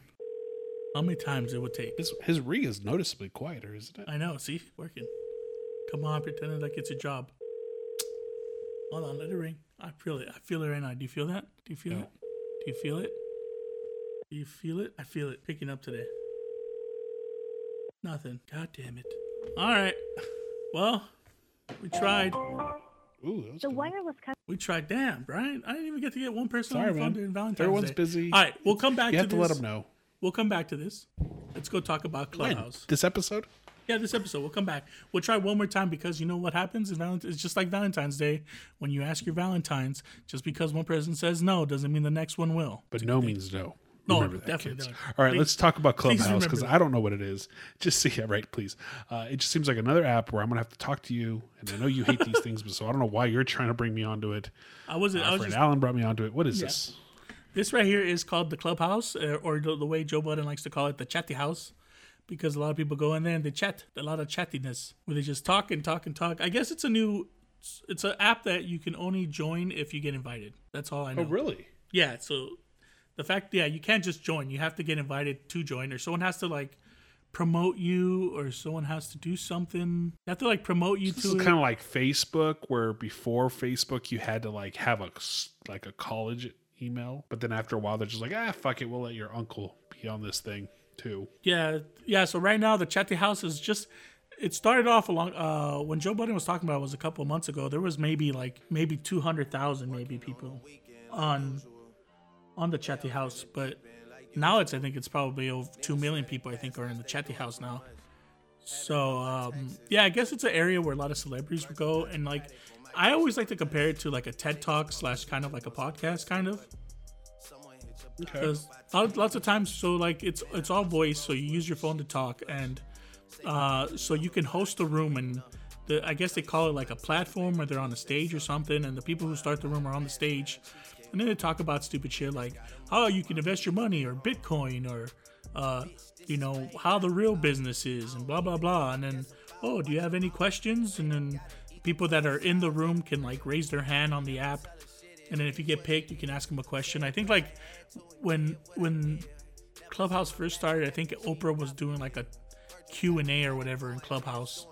How many times it would take? His his ring is noticeably quieter, isn't it? I know. See, working. Come on, pretend like it's a job. Hold on, let it ring. I feel it. I feel it right now. Do you feel that? Do you feel No. it? Do you feel it? Do you feel it? I feel it picking up today. Nothing. God damn it. All right. *laughs* Well, we tried. Ooh, that was The good. wireless customer We tried. Damn, Brian. I didn't even get to get one person Sorry, on the phone man. during Valentine's Everyone's Day. busy. All right, we'll come back You to have to this. let them know. We'll come back to this. Let's go talk about When? Clubhouse. This episode? Yeah, this episode. We'll come back. We'll try one more time because you know what happens in Valentine's. It's just like Valentine's Day. When you ask your Valentines, just because one person says no doesn't mean the next one will. But no means no. No, Remember that, definitely kids. don't. All right, Please- let's talk about Clubhouse because I don't know what it is. Just see, yeah, right, please. Uh, it just seems like another app where I'm gonna have to talk to you, and I know you hate these things, but so I don't know why you're trying to bring me onto it. I wasn't. I was friend just. Alan brought me onto it. What is this? This right here is called the Clubhouse, uh, or the, the way Joe Budden likes to call it, the Chatty House, because a lot of people go in there and they chat. A lot of chattiness where they just talk and talk and talk. I guess it's a new. It's an app that you can only join if you get invited. That's all I know. Oh, really? Yeah, so the fact, yeah, you can't just join. You have to get invited to join, or someone has to like promote you, or someone has to do something. You have to like promote you This to kind of like Facebook, where before Facebook you had to like have a like a college email, but then after a while they're just like, ah, fuck it, we'll let your uncle be on this thing too. yeah, yeah. So right now, the Chatty House is just. It started off along uh, when Joe Budden was talking about it was a couple of months ago. There was maybe like maybe two hundred thousand maybe people on on the Chatty House, but now it's I think it's probably over two million people I think are in the Chatty House now. So um, yeah, I guess it's an area where a lot of celebrities would go, and like I always like to compare it to like a TED Talk slash kind of like a podcast kind of. Because lots, lots of times, so like it's it's all voice, so you use your phone to talk, and uh, so you can host a room, and the I guess they call it like a platform, or they're on a stage or something, and the people who start the room are on the stage, and then they talk about stupid shit like how you can invest your money, or Bitcoin, or uh, you know how the real business is, and blah blah blah, and then oh, do you have any questions? And then people that are in the room can like raise their hand on the app and then if you get picked, you can ask them a question. I think like when when Clubhouse first started, I think Oprah was doing like a Q and A or whatever in Clubhouse,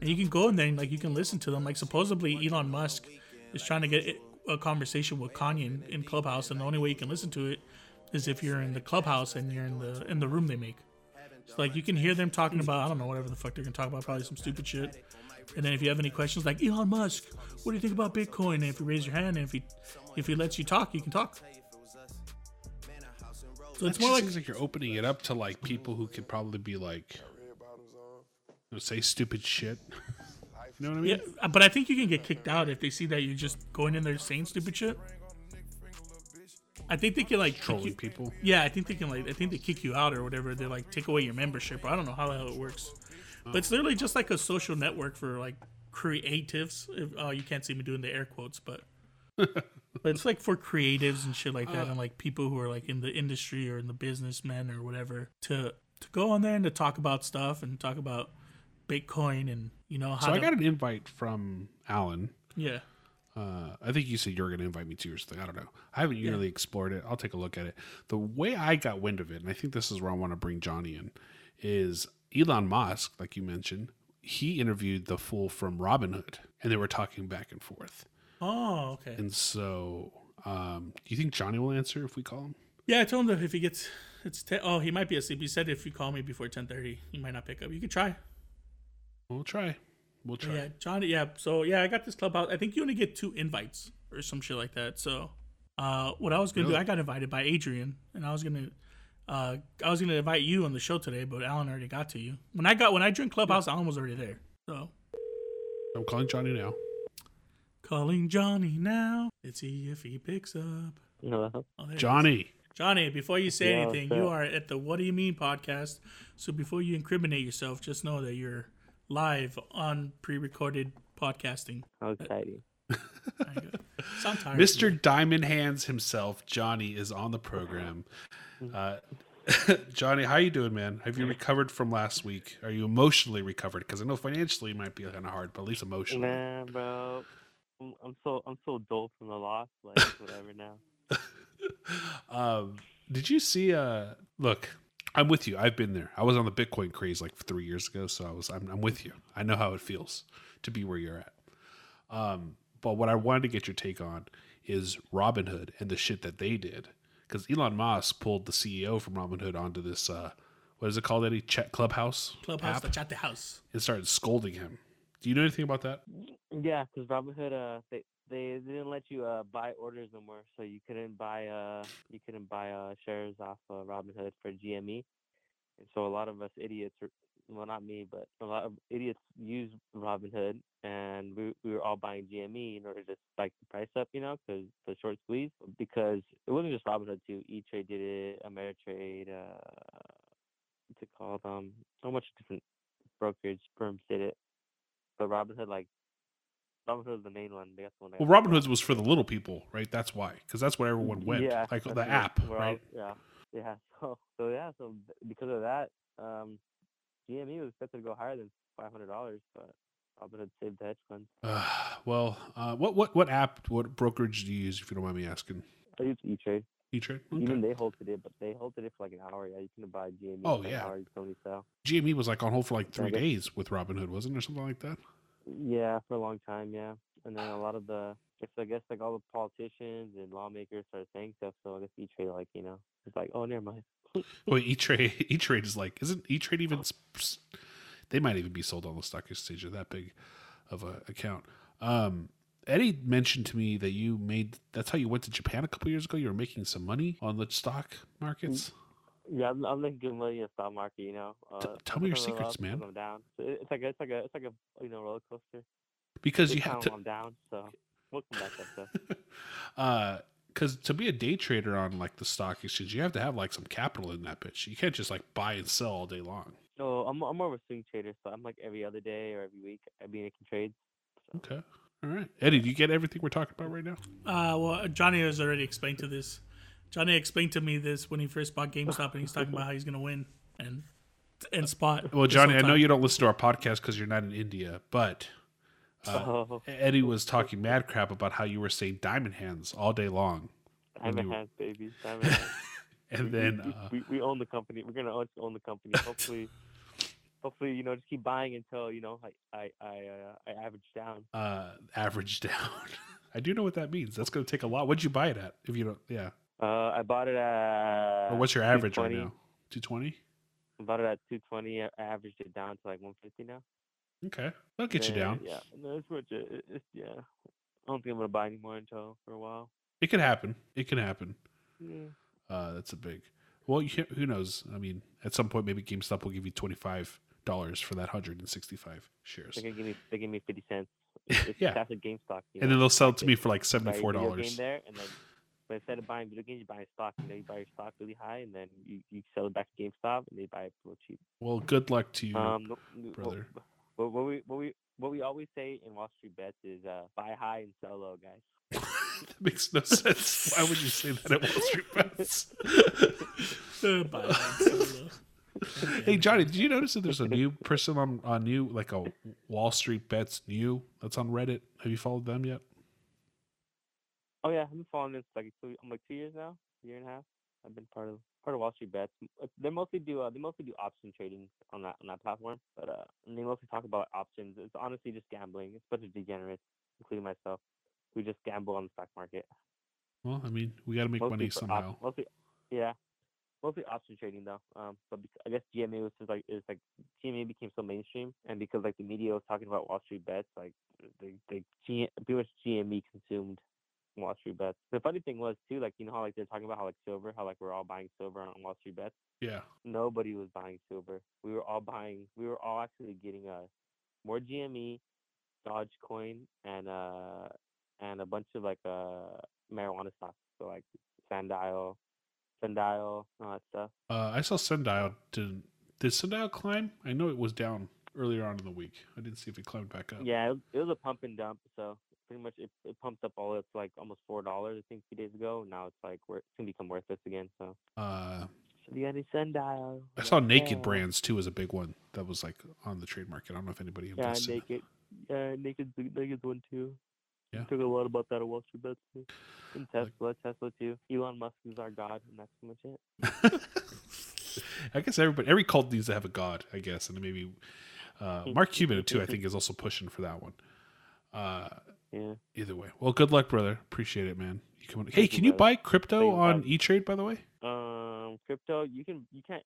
and you can go in there and like you can listen to them. Like supposedly Elon Musk is trying to get a conversation with Kanye in, in Clubhouse, and the only way you can listen to it is if you're in the Clubhouse and you're in the in the room they make. So like you can hear them talking about I don't know whatever the fuck they're gonna talk about, probably some stupid shit. And then if you have any questions like Elon Musk, what do you think about Bitcoin? And if you raise your hand and if he if he lets you talk, you can talk. So it's more like seems like you're opening it up to like people who could probably be like, you know, say stupid shit. *laughs* You know what I mean? Yeah, but I think you can get kicked out if they see that you're just going in there saying stupid shit. I think they can like Trolling you- people. Yeah, I think they can like I think they kick you out or whatever. They like take away your membership. I don't know how the hell it works, but it's literally just like a social network for like creatives. If, oh, you can't see me doing the air quotes, but *laughs* but it's like for creatives and shit like that, uh, and like people who are like in the industry or in the businessmen or whatever to to go on there and to talk about stuff and talk about Bitcoin and you know how So I got an invite from Alan. yeah. Uh, I think you said you were going to invite me to or something. I don't know. I haven't really explored it. I'll take a look at it. The way I got wind of it, and I think this is where I want to bring Johnny in, is Elon Musk, like you mentioned, he interviewed the fool from Robinhood, and they were talking back and forth. Oh, okay. And so, um, do you think Johnny will answer if we call him? Yeah, I told him that if he gets it's ten, oh he might be asleep. He said if you call me before ten thirty, he might not pick up. You could try. We'll try. We'll try. Yeah, Johnny. Yeah. So yeah, I got this clubhouse. I think you only get two invites or some shit like that. So, uh, what I was gonna Really? do, I got invited by Adrian, and I was gonna, uh, I was gonna invite you on the show today, but Alan already got to you. When I got when I joined Clubhouse, Alan was already there. So I'm calling Johnny now. calling Johnny now. Let's see if he picks up. Hello. Oh, there. Johnny. Johnny, before you say Yeah, anything, what's you are at the What Do You Mean podcast. So before you incriminate yourself, just know that you're live on pre-recorded podcasting. How exciting. There you go. Tired. Mr. Diamond Hands himself, Johnny, is on the program. Uh, *laughs* Johnny, how you doing, man? Have you recovered from last week? Are you emotionally recovered? Because I know financially it might be kind of hard, but at least emotionally. Man, bro. I'm, I'm so I'm so dull from the loss. Like whatever now. *laughs* um, did you see? Uh, look, I'm with you. I've been there. I was on the Bitcoin craze like three years ago, so I was. I'm, I'm with you. I know how it feels to be where you're at. Um, but what I wanted to get your take on is Robinhood and the shit that they did, because Elon Musk pulled the CEO from Robinhood onto this. Uh, what is it called? Eddie Chat Clubhouse Clubhouse, app, the chat the house. and started scolding him. Do you know anything about that? Yeah, because Robinhood, uh, they they didn't let you uh buy orders no more, so you couldn't buy uh you couldn't buy uh shares off uh, Robinhood for GME, and so a lot of us idiots, well not me, but a lot of idiots use Robinhood, and we we were all buying GME in order to spike the price up, you know, because the short squeeze. Because it wasn't just Robinhood too. E Trade did it, Ameritrade, uh, it called? Um, so much different brokerage firms did it, but Robinhood like. Robinhood is the main one. That's one. Well, got Robinhood's was for the little people, right? That's why, because that's where everyone went, Yeah, like the app, we're all- right? yeah, yeah. *laughs* So, so yeah. So because of that, um, GME was expected to go higher than five hundred dollars, but Robinhood saved the hedge funds. *sighs* Uh, well, uh, what what what app, what brokerage do you use? If you don't mind me asking, I use E Trade. E Trade. Even they halted it, but they halted it for like an hour. Yeah, you can buy GME. Oh, for yeah. An hour, you can only sell. GME was like on hold for like three days with Robinhood, wasn't there something like that? Yeah, for a long time. Yeah, and then a *sighs* lot of the, it's, I guess like all the politicians and lawmakers started saying stuff. So I guess E Trade, like you know, it's like, oh, never mind. *laughs* Wait, E Trade, *laughs* E Trade is like, isn't E Trade even? s- They might even be sold on the stock exchange. They're that big of a account. Um, Eddie mentioned to me that you made. That's how you went to Japan a couple years ago. You were making some money on the stock markets. Yeah, I'm, I'm making good money in the stock market. You know. Uh, tell me your secrets, up, man. sometimes I'm down. So it's like a, it's like a it's like a you know roller coaster. Because you have to. I'm down, so we'll come back up though. *laughs* uh because to be a day trader on like the stock exchange you have to have like some capital in that bitch you can't just like buy and sell all day long No, I'm I'm more of a swing trader, so I'm like every other day or every week I be making trades. So. okay all right eddie do you get everything we're talking about right now Uh, well, Johnny has already explained to this. Johnny explained to me this when he first bought GameStop, and he's talking about how he's gonna win and and spot. well johnny i know you don't listen to our podcast because you're not in india but uh, *laughs* Oh, eddie was talking mad crap about how you were saying diamond hands all day long diamond you- hands, baby. Diamond *laughs* hands. and We- then we, uh, we, we own the company. We're gonna own, own the company. *laughs* Hopefully, hopefully you know just keep buying until you know I I I, uh, I average down. uh average down i do know what that means that's going to take a lot what'd you buy it at if you don't yeah Uh, I bought it at. or what's your average right now 220 I bought it at 220. I averaged it down to like 150 now. okay that'll get you down Yeah, no, it's much. It, it's yeah. I don't think I'm gonna buy anymore until for a while. it could happen it can happen Yeah. Uh, that's a big. Well, you, who knows? I mean, at some point, maybe GameStop will give you 25 dollars for that hundred and sixty-five shares, They're give me they give me fifty cents. *laughs* It's, Yeah. that's a GameStop. And know? then they'll sell it to me for like seventy-four video game dollars. there, and then but instead of buying video games, you buy stock. You know, you buy your stock really high, and then you, you sell it back to GameStop, and they buy it real cheap. Well, good luck to you. Um, no- no- brother. What, what we what we what we always say in Wall Street bets is uh, buy high and sell low, guys. *laughs* that makes no sense. Why would you say that at Wall Street Bets? *laughs* Uh, bye, man. Solo. hey Johnny, did you notice that there's a new person on on new like a Wall Street Bets new that's on Reddit? Have you followed them yet? Oh yeah, I've been following this like two, I'm like two years now, year and a half. I've been part of part of Wall Street Bets. Uh, They mostly do uh, they mostly do option trading on that on that platform, but uh, and they mostly talk about options. It's honestly just gambling. It's a bunch of degenerates, including myself, who just gamble on the stock market. Well, I mean, we got to make mostly money for op- somehow. mostly, yeah, mostly option trading though. Um, but I guess GME was just like is like GME became so mainstream, and because like the media was talking about Wall Street bets, like they they G- pretty much GME consumed Wall Street bets. The funny thing was too, like you know how like they're talking about how like silver, how like we're all buying silver on Wall Street bets. Yeah. Nobody was buying silver. We were all buying. We were all actually getting uh more GME, Dogecoin, and uh and a bunch of like uh marijuana stocks. So like Sundial, Sundial, all that stuff. Uh, I saw Sundial. Did did Sundial climb? I know it was down earlier on in the week. I didn't see if it climbed back up. Yeah, it was a pump and dump. So pretty much it, it pumped up all the way up to like almost four dollars I think a few days ago. Now it's like wor- it's gonna become worthless again. So Uh, so you got Sundial? I saw Naked Yeah. Brands too as a big one that was like on the trade market. I don't know if anybody Yeah, invested. naked. Yeah, naked's the naked's one too. Yeah. We talk a lot about that at Wall Street Bets too. And Tesla, Tesla too. Elon Musk is our god, and that's pretty much it. *laughs* I guess everybody, every cult needs to have a god, I guess, and maybe uh, Mark Cuban too. I think is also pushing for that one. Uh, Yeah. either way, well, good luck, brother. Appreciate it, man. You come. Hey, can you buy crypto on. E Trade? By the way, Um, crypto, you can, you can't,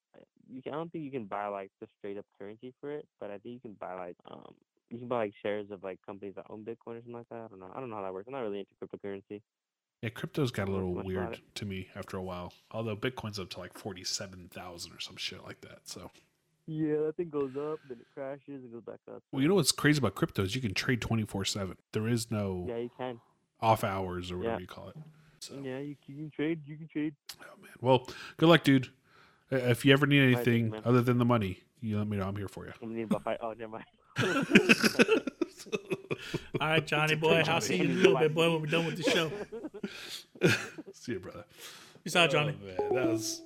you can. I don't think you can buy like the straight up currency for it, but I think you can buy like, um, you can buy like shares of like companies that own Bitcoin or something like that. I don't know. I don't know how that works. I'm not really into cryptocurrency. yeah, crypto's got a little weird to me after a while. Although Bitcoin's up to like forty seven thousand or some shit like that. So, Yeah, that thing goes up, then it crashes and goes back up. well, you know what's crazy about crypto is you can trade twenty four seven. There is no Yeah, you can. off hours or whatever Yeah. you call it. So, Yeah, you, you can trade. You can trade. oh man. Well, good luck, dude. Uh, If you ever need Alright, thank you, anything man. other than the money, you let me know. I'm here for you. I'm need about five. Oh, never mind. *laughs* *laughs* All right, *laughs* Johnny boy. Johnny. I'll see you in a little bit, boy, when we're done with the show. See you, brother. Peace out, Johnny. Oh, man, that was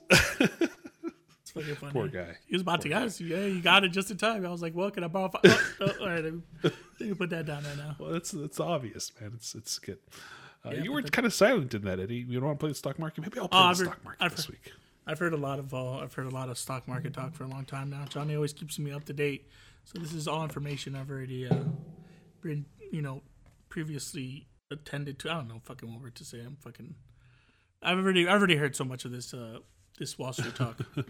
Fucking *laughs* funny. poor guy. He was about to guys. Yeah, you got it just in time. I was like, "Well, can I borrow?" Five? Oh, oh, all right, let me, let me put that down right now. Well, it's it's obvious, man. It's it's good. Uh, Yeah, you were kind of silent in that, Eddie. You don't want to play the stock market? Maybe I'll play Oh, the heard- stock market I've this heard- week. I've heard a lot of uh, I've heard a lot of stock market talk for a long time now. Johnny always keeps me up to date, so this is all information I've already uh, been you know previously attended to. I don't know fucking what word to say. I'm fucking. I've already I've already heard so much of this uh, this Wall Street talk. *laughs*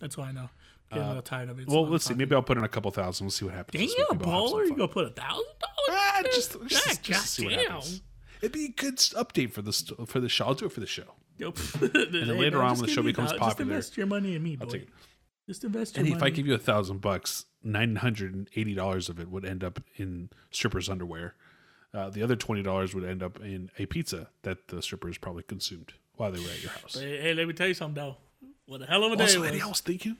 That's why I know. Getting a little tired of it. Uh, Well, let's see. Maybe I'll put in a couple thousand. We'll see what happens. this. Damn, baller! You gonna put a thousand Ah, dollars? just, just, just to see what happens. It'd be a good update for the st- for the show. I'll do it for the show. Nope. *laughs* *laughs* then later on when the show becomes popular, Just invest your money in me, boy. take it. Just invest your Eddie, money. if I give you a thousand bucks, nine hundred and eighty dollars of it would end up in strippers' underwear. Uh, the other twenty dollars would end up in a pizza that the strippers probably consumed while they were at your house. Hey, hey, let me tell you something though. What a hell of a day Also, Eddie. I was thinking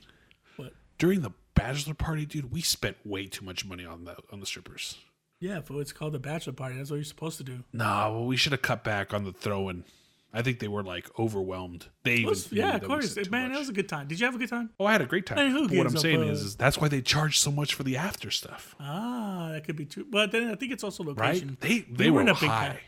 What? during the bachelor party, dude, we spent way too much money on the on the strippers. Yeah, but it's called the bachelor party. That's what you're supposed to do. No, well, we should have cut back on the throwing. I think they were like overwhelmed. They Was- yeah, of course, man. much. That was a good time. Did you have a good time? Oh, I had a great time. Hey, who But what I'm saying is, is that's why they charge so much for the after stuff, Ah, that could be true. But then I think it's also location. right? location. They We they were, in a big high. pad.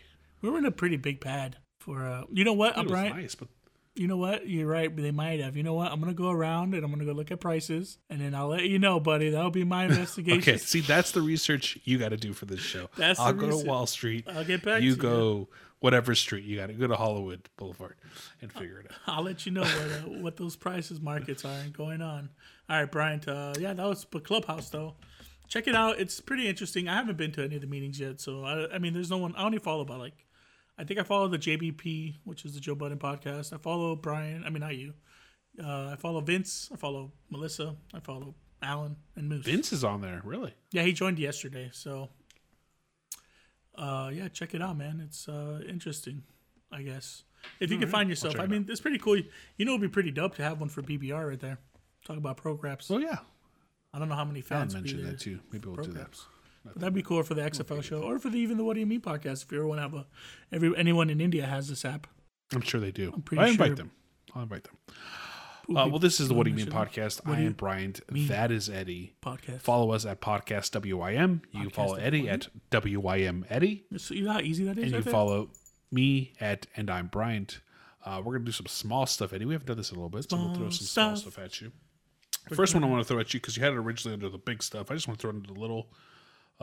We were in a pretty big pad for. Uh, you know what, It was Brian? nice, but You know what? You're right. They might have. You know what? I'm gonna go around and I'm gonna go look at prices, and then I'll let you know, buddy. That'll be my *laughs* investigation. okay. See, that's the research you got to do for this show. *laughs* That's I'll go research. to Wall Street. I'll get back You to you. go whatever street you got to go to Hollywood Boulevard and figure it out. I'll let you know what uh, *laughs* what those prices markets are and going on. All right, Brian. Uh, yeah, that was Clubhouse though. Check it out. It's pretty interesting. I haven't been to any of the meetings yet, so I, I mean, there's no one. I only follow about like, I think I follow the JBP, which is the Joe Budden podcast. I follow Brian. I mean, not you. Uh, I follow Vince. I follow Melissa. I follow Alan and Moose. Vince is on there, really. Yeah, he joined yesterday. So, uh, yeah, check it out, man. It's uh, interesting, I guess. If you can find yourself, I mean, it's pretty cool. You know, it'd be pretty dope to have one for BBR right there. Talk about pro programs. Well, yeah. I don't know how many fans be mentioned that too. Maybe we'll do that. But that'd be cool for the XFL show, or for the even the What Do You Mean podcast. If you ever want to have a, every anyone in India has this app. I'm sure they do. pretty I invite sure- them. I'll invite them. Uh, well, this is the What Do You Mean podcast. I am Bryant. mean? That is Eddie. podcast. Follow us at Podcast WYM. You can follow Eddie at WYM Eddie. So you know how easy that is. And you right can there? follow me at And I'm Bryant. Uh, we're going to do some small stuff, Eddie. We haven't done this in a little bit, so we'll throw some small stuff. stuff at you. First one I want to throw at you, because you had it originally under the big stuff. I just want to throw it into the little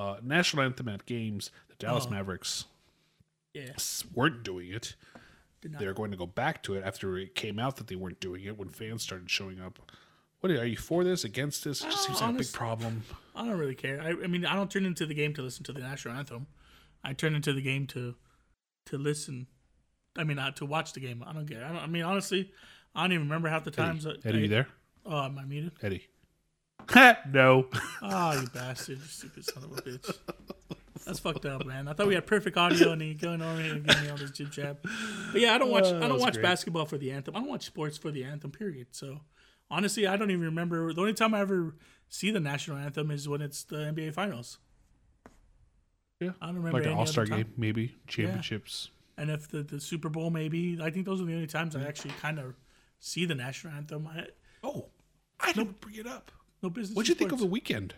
uh, national anthem at games. The Dallas Oh. Mavericks Yeah. weren't doing it. They're going to go back to it after it came out that they weren't doing it when fans started showing up. What are are you for this? Against this? It just Oh, seems like a big problem. I don't really care. I, I mean, I don't turn into the game to listen to the national anthem. I turn into the game to to listen. I mean, uh, to watch the game. I don't care. I, don't, I mean, honestly, I don't even remember half the times. Eddie, that Eddie I, you there? Oh, am I muted? Eddie. *laughs* no. Oh, you bastard! You stupid son of a bitch. That's fucked up, man. I thought we had perfect audio, and you going over here and giving me all this jib jab. But yeah, I don't watch. Oh, I don't oh, watch great. basketball for the anthem. I don't watch sports for the anthem. Period. So honestly, I don't even remember. The only time I ever see the national anthem is when it's the NBA Finals. Yeah. I don't remember Like an all star game, maybe. Championships. And if the, the Super Bowl, maybe I think those are the only times I actually kind of see the national anthem. I Oh, I didn't bring it up. No business. What'd you think of the Weeknd?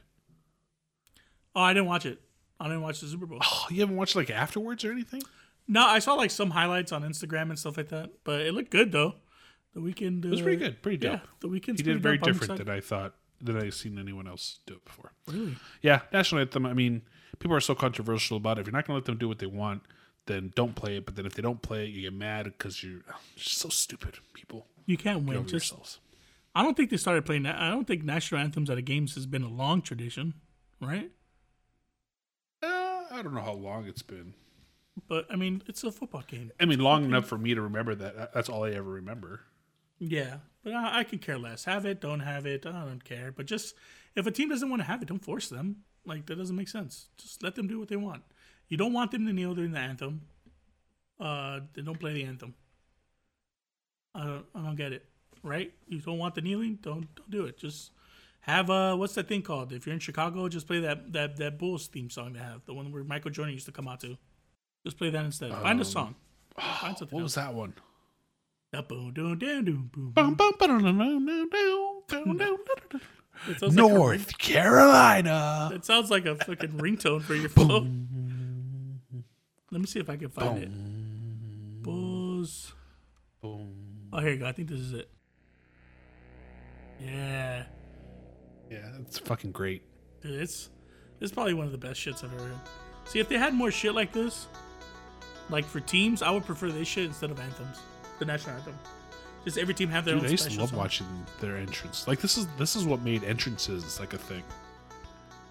Oh, I didn't watch it. I didn't watch the Super Bowl. Oh, you haven't watched like afterwards or anything? No, I saw like some highlights on Instagram and stuff like that, but it looked good though. The Weeknd uh, It was pretty good. Pretty dope. Yeah, the Weeknd's he did very. Different than I thought than I've seen anyone else do it before. Really? Yeah, national anthem. I mean, people are so controversial about it. If you're not going to let them do what they want, then don't play it. But then if they don't play it, you get mad because you're just so stupid. People You can't win. Just yourselves. I don't think they started playing that. I don't think national anthems at a games has been a long tradition, right? Uh, I don't know how long it's been. But I mean, it's a football game. I mean, long enough for me to remember that. That- That's all I ever remember. Yeah, but I, I can care less. Have it, don't have it. I don't care. But just if a team doesn't want to have it, don't force them. Like that doesn't make sense. Just let them do what they want. You don't want them to kneel during the anthem. Uh, then don't play the anthem. I don't. I don't get it. Right? You don't want the kneeling. Don't don't do it. Just have uh what's that thing called? If you're in Chicago, just play that that that Bulls theme song they have, the one where Michael Jordan used to come out to. Just play that instead. Find a song. Find something What was that one? Boom, boom, boom. sounds like a North Carolina. It sounds like a fucking ringtone for your phone. Let me see if I can find it. Bulls. Oh, here you go. I think this is it. Yeah, Yeah, it's fucking great. dude, it's it's probably one of the best shits I've ever heard. See, if they had more shit like this, like for teams, I would prefer this shit instead of anthems, the national anthem. Just every team have their Dude, own I used to love song. watching their entrance. Like this is this is what made entrances like a thing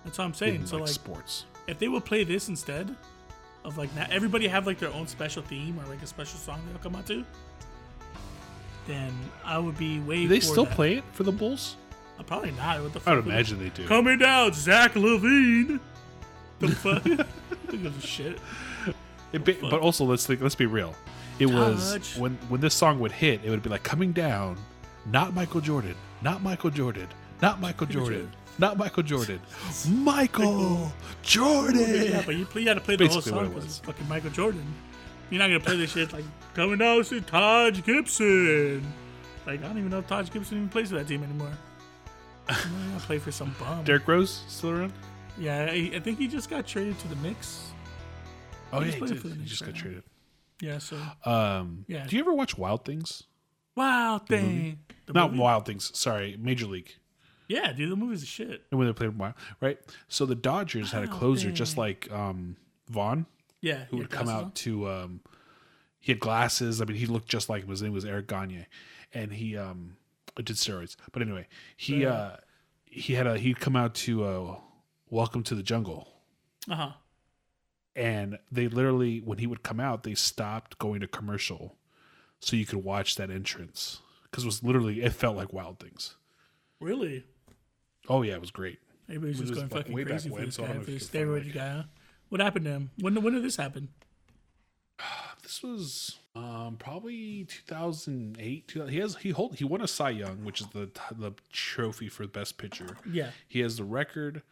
That's what I'm saying. in so like, like, sports. if they would play this instead of like now, everybody have like their own special theme or like a special song they'll come out to, then I would be way. Do they for still that. play it for the Bulls? Uh, probably not. What the fuck? I would would- imagine they do. Coming down, Zach LaVine. The fuck? *laughs* Who shit? It be- but also let's think, let's be real. It was when when this song would hit, it would be like coming down, not Michael Jordan, not Michael Jordan, not Michael Jordan, Jordan. not Michael Jordan, *laughs* Michael Jordan. Yeah, but you, you got to play the whole Basically what song because was. it's fucking Michael Jordan. You're not gonna play this shit like coming down to Taj Gibson. Like I don't even know if Taj Gibson even plays for that team anymore. I'm gonna play for some bum. Derrick Rose still around? Yeah, I, I think he just got traded to the Knicks. Oh He's yeah, he, playing did. for the he just right got now. traded. Yeah, so Um, Yeah. Do you ever watch Wild Things? Wild Thing. Not movie? Wild Things. Sorry, Major League. Yeah, dude, the movie's a shit. And when they played Wild, right? So the Dodgers had a closer, just like um, Vaughn, Yeah, who would come out on. to. Um, he had glasses. I mean, he looked just like him. His name was Eric Gagne, and he um did steroids. But anyway, he uh he had a he'd come out to uh, Welcome to the Jungle, Uh huh. and they literally when he would come out, they stopped going to commercial, so you could watch that entrance because it was literally it felt like Wild Things. Really? Oh yeah, it was great. Everybody's just was going back- fucking way back crazy for when, this guy, for this if you can find, steroid guy. Huh? What happened to him? When when did this happen? *sighs* This was um, probably 2008. 2000 He has he hold he won a Cy Young, which is the the trophy for the best pitcher. Yeah, He has the record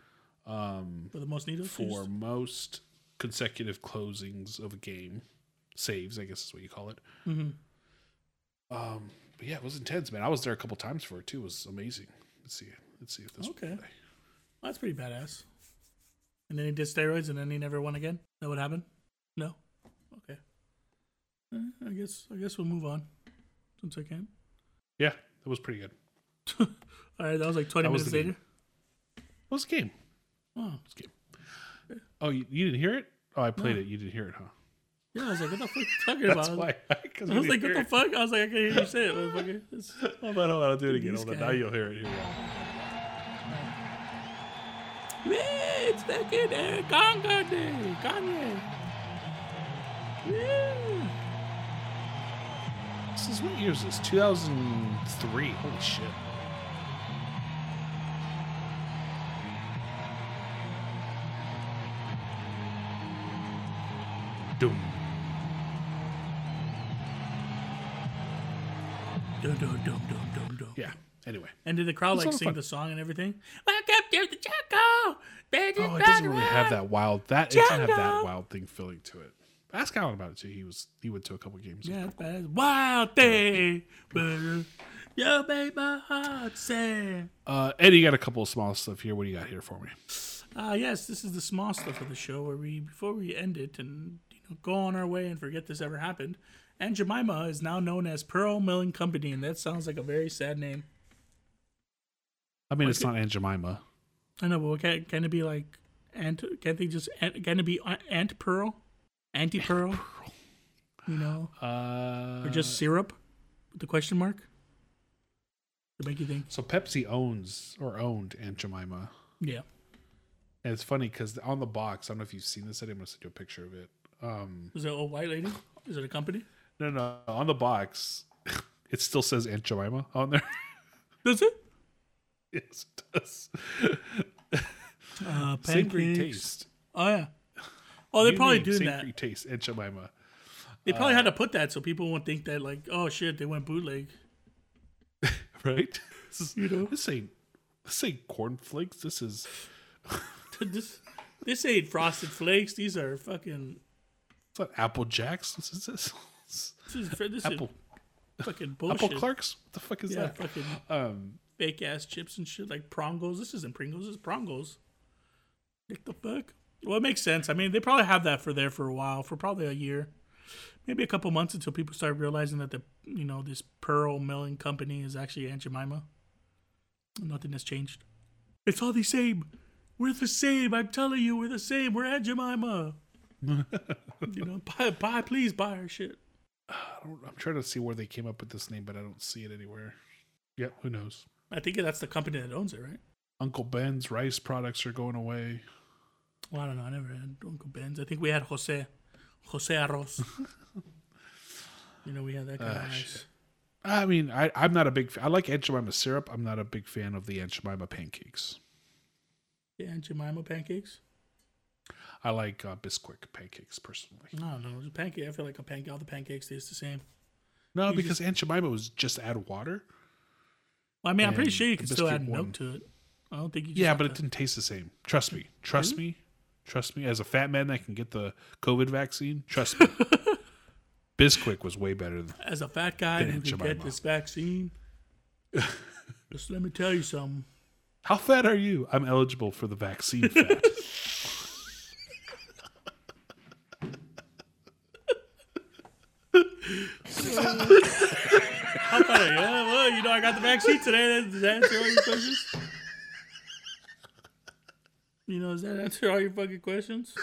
um, for the most needles. for used? most consecutive closings of a game, saves, I guess is what you call it. Mhm. Um, but yeah, it was intense, man. I was there a couple times for it too. It was amazing. Let's see. Let's see if this. Okay. That's pretty badass. And then he did steroids, and then he never won again. That would happen? No. Okay. Eh, I guess I guess we'll move on since I can. Yeah, that was pretty good. *laughs* All right, that was like twenty That minutes the later. Was a game. Oh, It was a game. Oh, you, you didn't hear it? Oh, I played No. it. You didn't hear it, huh? yeah. I was like, what the fuck are you *laughs* talking That's about? why. I was like, what the fuck? I was like, I can't hear you say it. motherfucker. It's- *laughs* Hold on, hold on. I'll do it again. Hold on. Now you'll hear it. Here we go. Yeah, it's fucking uh, Ganga Day. Kanye. Yeah. This is what year is this? 2003. Holy shit. Doom. Dum, dum, dum, dum, dum, dum. Yeah. Anyway. And did the crowd It's like lot sing fun. the song and everything? The Chaco. Oh, it doesn't really have that wild. That it doesn't have that wild thing feeling to it. Ask Alan about it too. He was he went to a couple games. Yeah, bad. Wild thing, brother. You make my heart sing. Uh, Eddie you got a couple of small stuff here. What do you got here for me? Uh, yes, this is the small stuff of the show where we, before we end it and you know go on our way and forget this ever happened. And Jemima is now known as Pearl Milling Company, and that sounds like a very sad name. I mean, it's not Aunt Jemima. I know, but can, can it be like Aunt? Can't they just can it be Aunt- Aunt Pearl, anti Pearl? You know, Uh, or just syrup with the question mark to make you think. so Pepsi owns or owned Aunt Jemima. Yeah, And it's funny because on the box, I don't know if you've seen this. I'm gonna send you a picture of it. Um, is it a white lady? Is it a company? no, no, on the box, *laughs* it still says Aunt Jemima on there. Does it? Yes, it does. Uh, *laughs* Savory taste. Oh yeah. Oh, they're probably doing that. Savory taste, Aunt Jemima. They probably Uh, had to put that so people won't think that like, oh shit, they went bootleg. *laughs* Right? This is, You know? this ain't this ain't cornflakes. This is *laughs* this this ain't frosted flakes. These are fucking. it's not Apple Jacks. This is this. This is this Apple is fucking bullshit. Apple Clarks. What the fuck is Yeah, that? fucking Um, fake ass chips and shit like Prongos. This isn't Pringles. This is Prongos. What the fuck? Well, it makes sense. I mean, they probably have that for there for a while, for probably a year, maybe a couple months until people start realizing that the you know this Pearl Milling Company is actually Aunt Jemima. Nothing has changed. It's all the same. We're the same. I'm telling you, we're the same. We're Aunt Jemima. *laughs* you know, buy, buy, please buy our shit. *sighs* I don't, I'm trying to see where they came up with this name, but I don't see it anywhere. Yep, who knows? I think that's the company that owns it, right? Uncle Ben's rice products are going away. Well, I don't know. I never had Uncle Ben's. I think we had Jose, Jose Arroz. *laughs* you know, we had that kind Ah, of rice. shit. I mean, I, I'm not a big. Fan. I like Aunt Jemima syrup. I'm not a big fan of the Aunt Jemima pancakes. Yeah, and Jemima pancakes. I like uh, Bisquick pancakes personally. No, no, the pancake. I feel like a pancake. All the pancakes taste the same. No, You because Aunt Jemima was just add water. Well, I mean, I'm pretty sure you the can still biscuit add one. milk to it. I don't think you. Just Yeah, but to- it didn't taste the same. Trust me. Trust me. Trust me. As a fat man that can get the COVID vaccine, trust me. *laughs* Bisquick was way better than. as a fat guy who Aunt can get Jemima. this vaccine, *laughs* just let me tell you something. How fat are you? I'm eligible for the vaccine *laughs* fat. About it? Yeah, well, you know, I got the vaccine today. Does that answer all your questions? You know, does that answer all your fucking questions?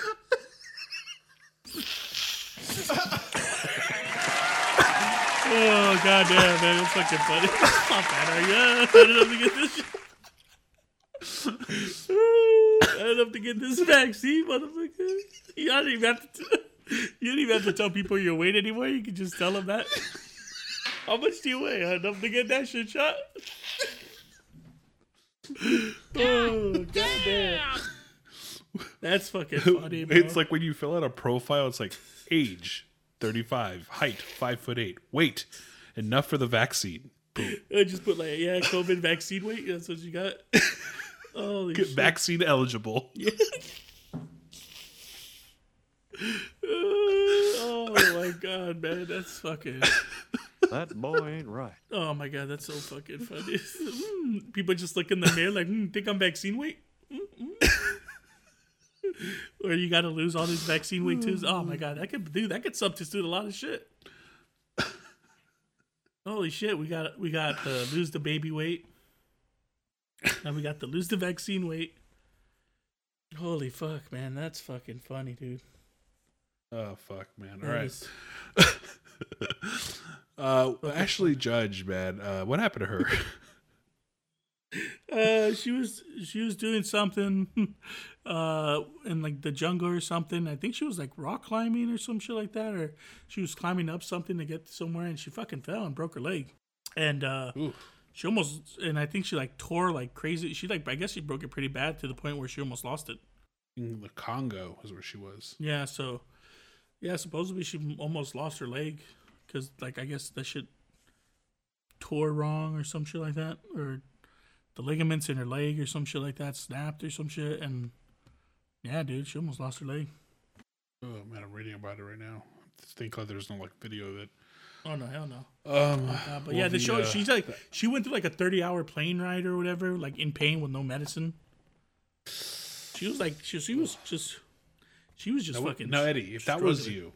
oh goddamn, man, it's fucking funny. *laughs* How bad are you? I enough to get this. I enough to get this back. vaccine, motherfucker. You don't even have to. *laughs* You don't even have to tell people your weight anymore. You can just tell them that. How much do you weigh? Enough to get that shit shot? *laughs* Oh goddamn! That's fucking *laughs* funny, bro. It's like when you fill out a profile, it's like age, 35, height, 5 foot 8, weight, enough for the vaccine. Boom. I just put like yeah, COVID vaccine weight. That's what you got. *laughs* Holy Get shit! vaccine eligible. oh my god, man, that's fucking. That boy ain't right. Oh my god, that's so fucking funny. *laughs* People just look in the mirror like, mm, think I'm vaccine weight? Mm, mm. *laughs* or you got to lose all this vaccine weight too. Oh my god, that could do that could substitute a lot of shit. Holy shit, we got we got the lose the baby weight. Now we got the lose the vaccine weight. Holy fuck, man, that's fucking funny, dude. Oh, fuck, man. All That right. is- *laughs* Uh, Ashley Judd, man. Uh, what happened to her? *laughs* Uh, she was she was doing something, *laughs* uh, in like the jungle or something. I think she was like rock climbing or some shit like that, or she was climbing up something to get somewhere, and she fucking fell and broke her leg, and uh, she almost, and I think she like tore like crazy. She like I guess she broke it pretty bad to the point where she almost lost it. In the Congo is where she was. Yeah, so yeah, supposedly she almost lost her leg because like I guess that shit tore wrong or some shit like that, or the ligaments in her leg or some shit like that snapped or some shit, and yeah, dude, she almost lost her leg. Oh man, I'm reading about it right now. Thank God there's no like video of it. Oh no, hell no. Um, Uh, but yeah, the show. she's like, she went through like a thirty-hour plane ride or whatever, like in pain with no medicine. She was like, she, she was just, she was just fucking. now, Eddie, if that was you,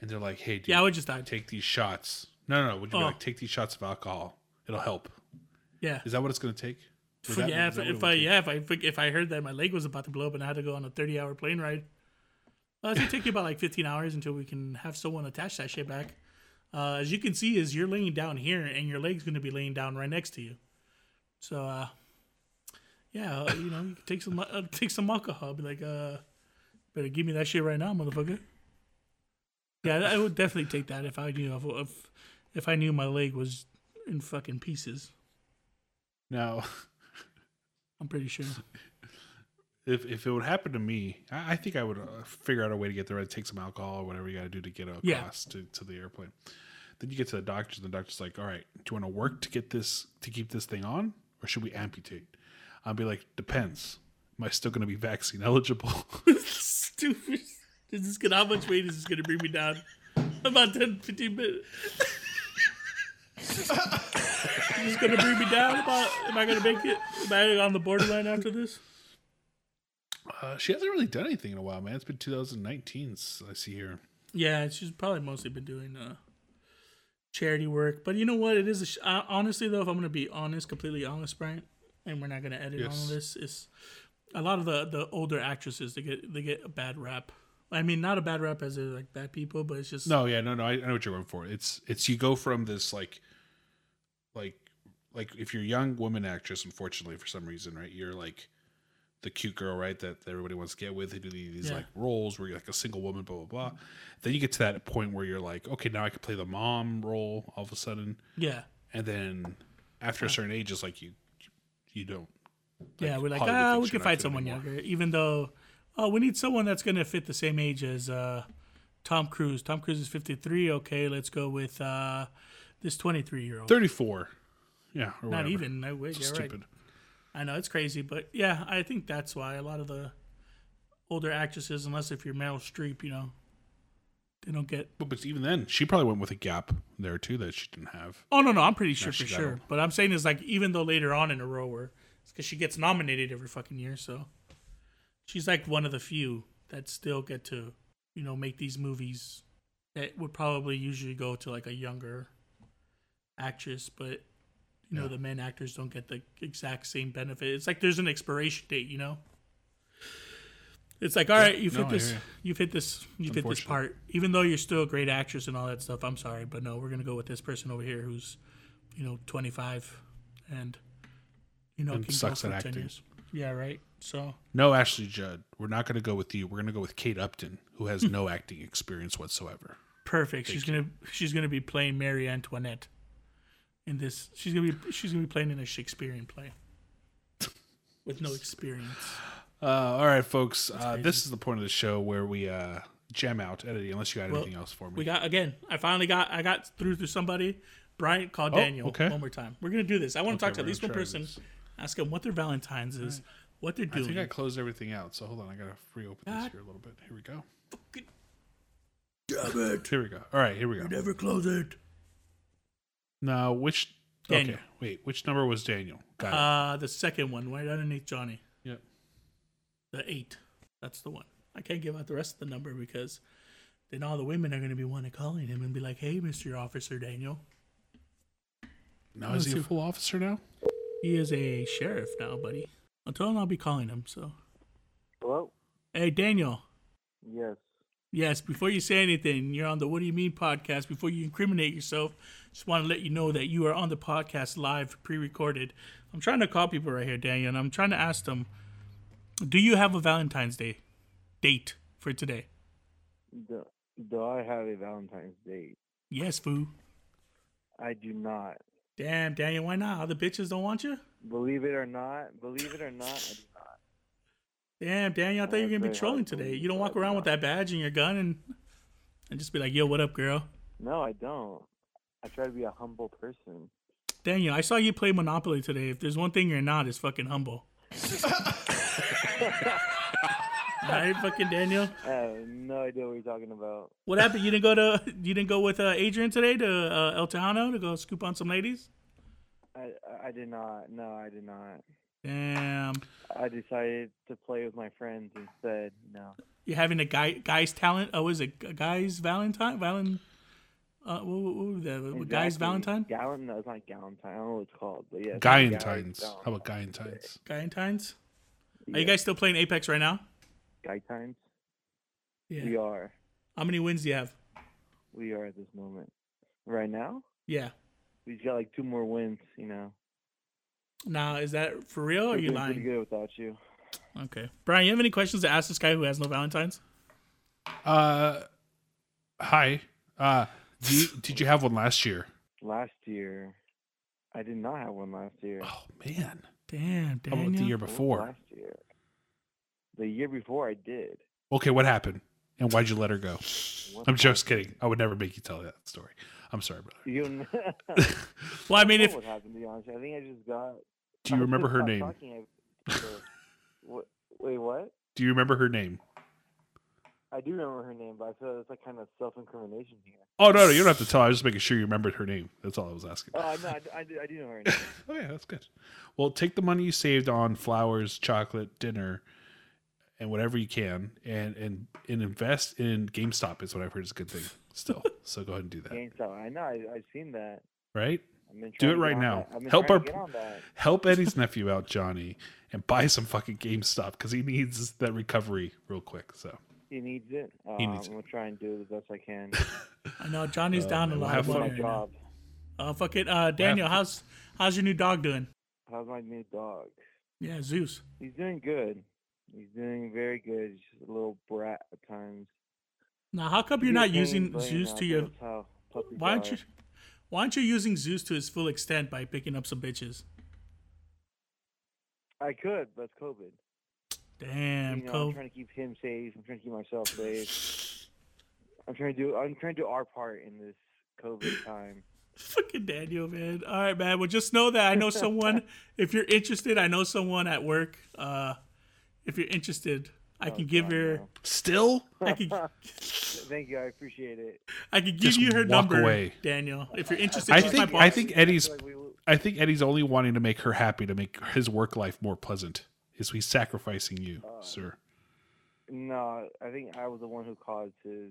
and they're like, "Hey, dude, yeah, I would just die. take these shots." No, no, no. Would you be Oh. like, "Take these shots of alcohol. It'll help." Yeah, Is that what it's going to take? That- yeah, if, that what it if I take? yeah if I if I heard that my leg was about to blow up and I had to go on a thirty hour plane ride, well, it's gonna take you about like fifteen hours until we can have someone attach that shit back. Uh, as you can see, is you're laying down here and your leg's gonna be laying down right next to you. So uh, yeah, uh, you know, you can take some uh, take some alcohol. Be like, uh, better give me that shit right now, motherfucker. Yeah, I would definitely take that if I knew if if, if I knew my leg was in fucking pieces. No. I'm pretty sure. *laughs* if if it would happen to me, I, I think I would uh, figure out a way to get there. I'd take some alcohol or whatever you got to do to get across Yeah. to, to the airplane. Then you get to the doctor, and the doctor's like, "All right, do you want to work to get this to keep this thing on, or should we amputate?" I'll be like, "Depends. Am I still going to be vaccine *laughs* eligible?" *laughs* Stupid. Is this gonna, how much weight is this gonna bring me down? About 10, 15 minutes. is this gonna bring me down? About, am I gonna make it? Am I on the borderline after this? uh, she hasn't really done anything in a while, man. It's been 2019. I see here. Yeah, she's probably mostly been doing uh, charity work. But you know what? It is a sh- uh, honestly though, if I'm gonna be honest, completely honest, Brian, and we're not gonna edit all of this, is a lot of the the older actresses they get they get a bad rap. I mean, not a bad rap as they're like bad people, but it's just No, yeah, no, no. I, I know what you're going for. It's it's you go from this like, like, like if you're a young woman actress, unfortunately for some reason, right? You're like the cute girl, right? That everybody wants to get with. They do these Yeah. like roles where you're like a single woman, blah blah blah. Then you get to that point where you're like, okay, now I can play the mom role all of a sudden, yeah. and then after a certain age, it's like you you don't. Yeah, we're like, Hollywood ah, we can find someone anymore. younger, even though, oh, we need someone that's gonna fit the same age as uh, Tom Cruise. Tom Cruise is fifty three. Okay, let's go with uh, this twenty three year old. Thirty four. Yeah, or Not whatever. even. No way. It's Yeah, right. stupid. I know it's crazy, but yeah, I think that's why a lot of the older actresses, unless if you're Meryl Streep, you know, they don't get. But, but even then, she probably went with a gap there too that she didn't have. Oh no, no, I'm pretty sure for sure. old. But I'm saying is like even though later on in a row where because she gets nominated every fucking year, so she's like one of the few that still get to you know make these movies that would probably usually go to like a younger actress, but you know Yeah. the men actors don't get the exact same benefit. It's like there's an expiration date, you know. It's like, all right, you've no, hit this, you. you've hit this, you've hit this part. Even though you're still a great actress and all that stuff, I'm sorry, but no, we're gonna go with this person over here who's, you know, 25, and you know, And can sucks go at 10 acting. Yeah, right. So No, Ashley Judd. We're not going to go with you. We're going to go with Kate Upton, who has no *laughs* acting experience whatsoever. perfect. she's gonna she's gonna be playing Mary Antoinette in this. She's gonna be she's gonna be playing in a Shakespearean play. *laughs* with no experience. Uh, all right, folks. Uh, this is the point of the show where we uh, jam out, editing. Unless you got Well, anything else for me. We got again. I finally got. I got through to somebody. Bryant called Oh, Daniel okay. one more time. We're gonna do this. I want to Okay, talk to at least one person. this. Ask them what their Valentine's is, what they're I doing. think I closed everything out. So hold on, I gotta reopen this here a little bit. Here we go. Fucking Damn it! Here we go. All right, here we go. You Never close it. Now, which? Daniel. Okay, wait. Which number was Daniel? Got it. Uh, the second one, right underneath Johnny, Yep. the eight. That's the one. I can't give out the rest of the number because then all the women are gonna be wanting calling him and be like, "Hey, Mister Officer Daniel." Now is he a full officer now? He is a sheriff now, buddy. I'll tell him I'll be calling him. So, Hello? hey, Daniel. Yes. Yes, before you say anything, you're on the What Do You Mean podcast. Before you incriminate yourself, just want to let you know that you are on the podcast live, pre recorded. I'm trying to call people right here, Daniel, and I'm trying to ask them Do you have a Valentine's Day date for today? Do, do I have a Valentine's date? Yes, foo. I do not. Damn, Daniel, why not? All the bitches don't want you? Believe it or not, believe it or not, I do not. Damn, Daniel, I thought you were going to be trolling today. You don't walk around with that badge and your gun and, and just be like, yo, what up, girl? No, I don't. I try to be a humble person. Daniel, I saw you play Monopoly today. If there's one thing you're not, it's fucking humble. All *laughs* right, fucking Daniel. I have no idea what you're talking about. What happened? You didn't go to you didn't go with uh, Adrian today to uh, El Tejano to go scoop on some ladies? I I- I did not. No, I did not. Damn, I decided to play with my friends instead. No. you're having a guy guy's talent. Oh, is it a guy's Valentine? Valen? Uh, what, what, what was that? What, Guy's Valentine? Gallant? No, it's not Galentine. I don't know what it's called, but yeah. it's Guyentines. Guy- How about Guyentines? Guyentines? Are you guys still playing Apex right now? Guytines? Yeah. We are. How many wins do you have? We are at this moment. Right now, Yeah. We just got like two more wins. You know. Now, is that for real or We're you doing pretty lying? good without you. Okay. Brian, you have any questions to ask this guy who has no Valentines? Uh, hi. Uh, do you, did you have one last year? Last year, I did not have one last year. Oh man. Damn, How about the year before? Last year. The year before, I did. Okay, what happened? And why'd you let her go? What I'm just kidding. I would never make you tell that story. I'm sorry, brother. You *laughs* Well, I mean, if what happened? To be honest, I think I just got. Do you I remember *laughs* her name? talking, I- what, wait, what? Do you remember her name? I do remember her name, but I feel it's like kind of self-incrimination here. Oh no, no, you don't have to tell. I was just making sure you remembered her name. That's all I was asking. Oh no, I, I, I do know her name. *laughs* Oh yeah, that's good. Well, take the money you saved on flowers, chocolate, dinner, and whatever you can, and and and invest in GameStop. Is what I've heard is a good thing. Still, so go ahead and do that. GameStop. I know. I, I've seen that. Right? Do it right now. that. I've been Help our- to get on that. Help Eddie's nephew out, Johnny, and buy some fucking GameStop because he needs that recovery real quick. So He needs it. Uh, He needs I'm gonna try and do it the best I can. *laughs* I know Johnny's down a man, we'll lot have fun. money my right job. Uh, fuck it. Uh, Daniel, to- how's how's your new dog doing? How's my new dog? Yeah, Zeus. He's doing good. He's doing very good. He's just a little brat at times. Now, how come you're not using Zeus to your? Why aren't are. you? Why aren't you using Zeus to his full extent by picking up some bitches? I could, but it's COVID. Damn, you know, I'm trying to keep him safe. I'm trying to keep myself safe. I'm trying to do. I'm trying to do our part in this COVID *laughs* time. Fucking Daniel, man. All right, man. Well, just know that I know someone. *laughs* if you're interested, I know someone at work. Uh, if you're interested, I Oh, can give God, her. no. still, *laughs* I can. Thank you. I appreciate it. I can give Just you her number, away. Daniel. If you're interested, I she's my think. I think Eddie's Like we, I think Eddie's only wanting to make her happy to make his work life more pleasant. Is he sacrificing you, uh, sir? no, I think I was the one who caused his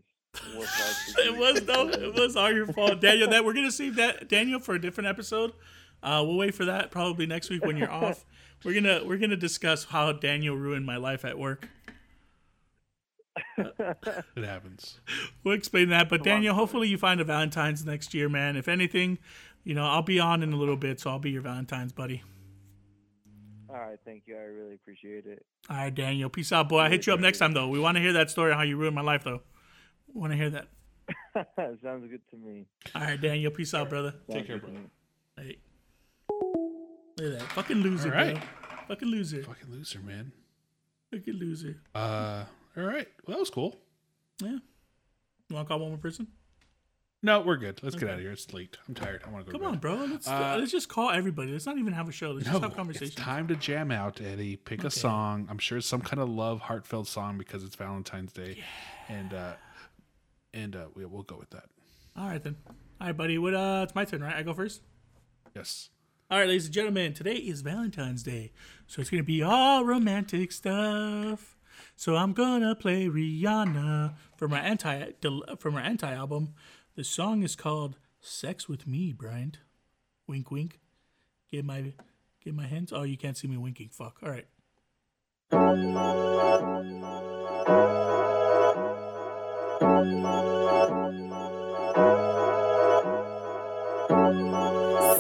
work life. to *laughs* It was *laughs* though. It was all your fault, Daniel. That we're gonna save that Daniel for a different episode. Uh, we'll wait for that probably next week when you're off. *laughs* We're gonna we're gonna discuss how Daniel ruined my life at work. *laughs* It happens. We'll explain that. But Daniel, hopefully you find a Valentine's next year, man. If anything, you know I'll be on in a little bit, so I'll be your Valentine's buddy. All right, thank you. I really appreciate it. All right, Daniel. Peace out, boy. I hit you up next time though. We want to hear that story how you ruined my life though. Want to hear that? *laughs* Sounds good to me. All right, Daniel. Peace out, brother. Sounds care, good brother. Hey. Look at that fucking loser, right. bro. Fucking loser. Fucking loser, man. Fucking loser. Uh, all right. Well, that was cool. Yeah. You want to call one more person? No, we're good. Let's get out of here. It's late. I'm tired. I want to go. Come to on, bro. Let's Uh, let's just call everybody. Let's not even have a show. Let's just have conversations. it's time to jam out, Eddie. Pick a song. I'm sure it's some kind of love, heartfelt song because it's Valentine's Day, yeah. and uh, and uh, we, we'll go with that. All right then. All right, buddy. What? Uh, it's my turn, right? I go first. Yes. All right, ladies and gentlemen, today is Valentine's Day, so it's gonna be all romantic stuff. So I'm gonna play Rihanna from our anti from our anti album. The song is called "Sex with Me," Bryant. Wink, wink. Get my get my hands. Oh, you can't see me winking. Fuck. All right.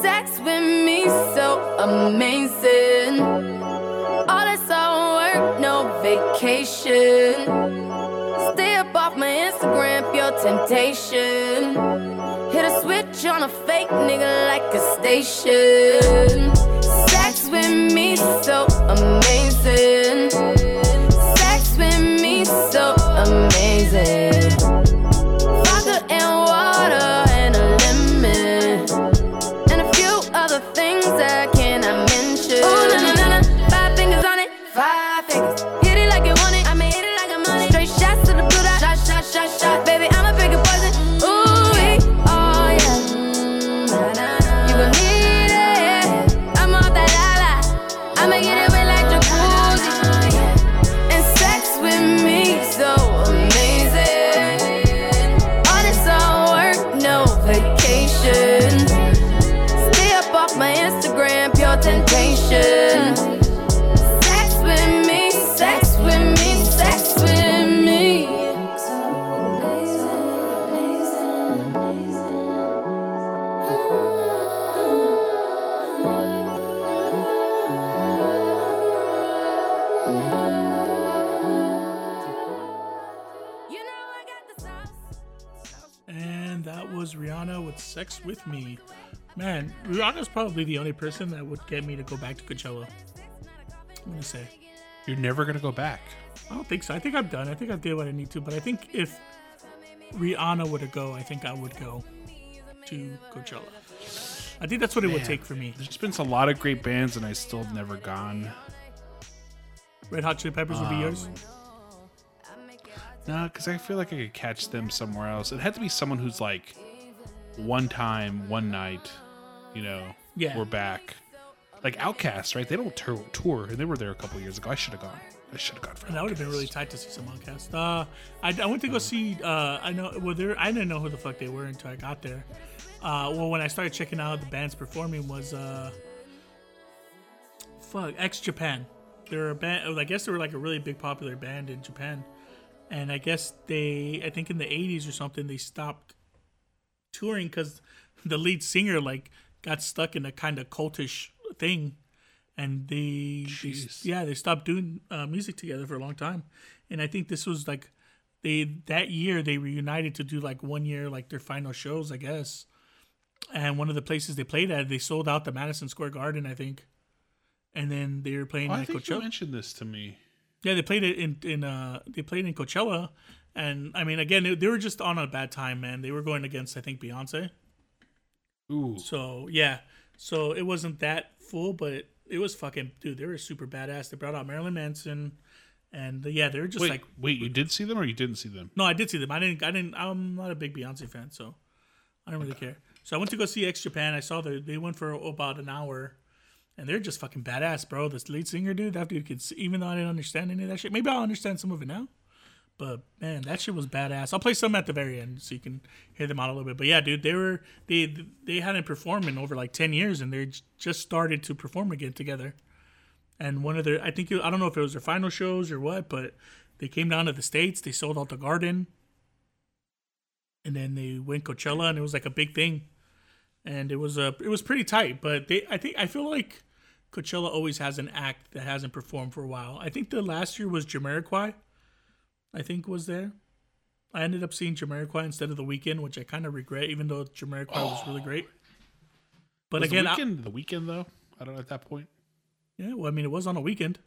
Sex with me so amazing. All this all work, no vacation. Stay up off my Instagram, pure temptation. Hit a switch on a fake nigga like a station. Sex with me so amazing. With Me." Man, Rihanna's probably the only person that would get me to go back to Coachella. I'm gonna say. You're never gonna go back. I don't think so. I think I'm done. I think I did what I need to. But I think if Rihanna were to go, I think I would go to Coachella. I think that's what it would take for me. There's been a lot of great bands, and I still have never gone. Red Hot Chili Peppers would be yours. Um, No, because I feel like I could catch them somewhere else. It had to be someone who's like one time, one night. You know, Yeah. we're back. Like OutKasts, right? They don't tour, tour, and they were there a couple years ago. I should have gone. I should have gone for And that would have been really tight to see some OutKasts. Uh, I, I went to go see. Uh, I know. Well, there. I didn't know who the fuck they were until I got there. Uh, well, when I started checking out the bands performing, was uh, fuck X Japan. They're a band. I guess they were like a really big popular band in Japan, and I guess they. I think in the '80s or something, they stopped touring because the lead singer like got stuck in a kind of cultish thing, and they, they yeah they stopped doing uh, music together for a long time, and I think this was like they that year they reunited to do like one year like their final shows I guess, and one of the places they played at they sold out the Madison Square Garden I think, and then they were playing Oh, I think you mentioned this to me. Yeah, they played it in in uh they played in Coachella, and I mean again they, were just on a bad time, man. They were going against I think Beyonce, Ooh, so yeah, so it wasn't that full, but it, was fucking dude. They were super badass. They brought out Marilyn Manson, and uh, yeah, they were just wait, like wait, you did see them or you didn't see them? no, I did see them. I didn't. I didn't. I'm not a big Beyonce fan, so I don't really care. So I went to go see X Japan. I saw that they went for about an hour, and they're just fucking badass, bro. This lead singer, dude, that dude could. Even though I didn't understand any of that shit, maybe I'll understand some of it now. But man, that shit was badass. I'll play some at the very end so you can hear them out a little bit. But yeah, dude, they were they they hadn't performed in over like ten years, and they just started to perform again together. And one of their, I think I don't know if it was their final shows or what, but they came down to the states. They sold out the Garden, and then they went Coachella, and it was like a big thing. And it was a it was pretty tight. But they, I think, I feel like Coachella always has an act that hasn't performed for a while. I think the last year was Jamiroquai. I think was there. I ended up seeing Jamiroquai instead of the Weeknd, which I kind of regret, even though Jamiroquai was really great. But Was again, the I- weekend, the Weeknd though. I don't know at that point. Yeah, well, I mean, it was on a weekend.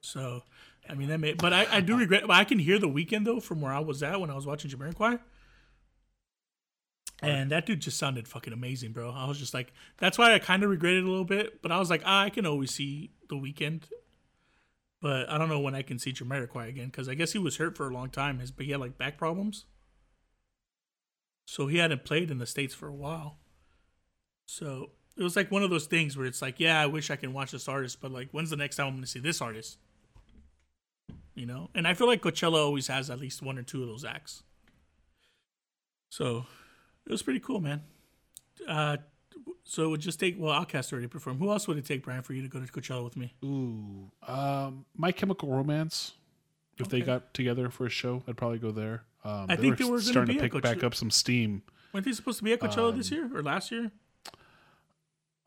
So, I mean, that may, but I, I do regret, but I can hear the Weeknd though from where I was at when I was watching Jamiroquai. And that dude just sounded fucking amazing, bro. I was just like, that's why I kind of regretted a little bit, but I was like, ah, I can always see the Weeknd. But I don't know when I can see Jamiroquai again because I guess he was hurt for a long time. His, but he had like back problems. So he hadn't played in the States for a while. So it was like one of those things where it's like, yeah, I wish I can watch this artist, but like, when's the next time I'm going to see this artist? You know? And I feel like Coachella always has at least one or two of those acts. So it was pretty cool, man. Uh, so it would just take, well, OutKast already performed. Who else would it take, Brian, for you to go to Coachella with me? Ooh, um, My Chemical Romance. If they got together for a show, I'd probably go there. Um, I think they were starting be to pick back up some steam. Weren't they supposed to be at Coachella this year or last year?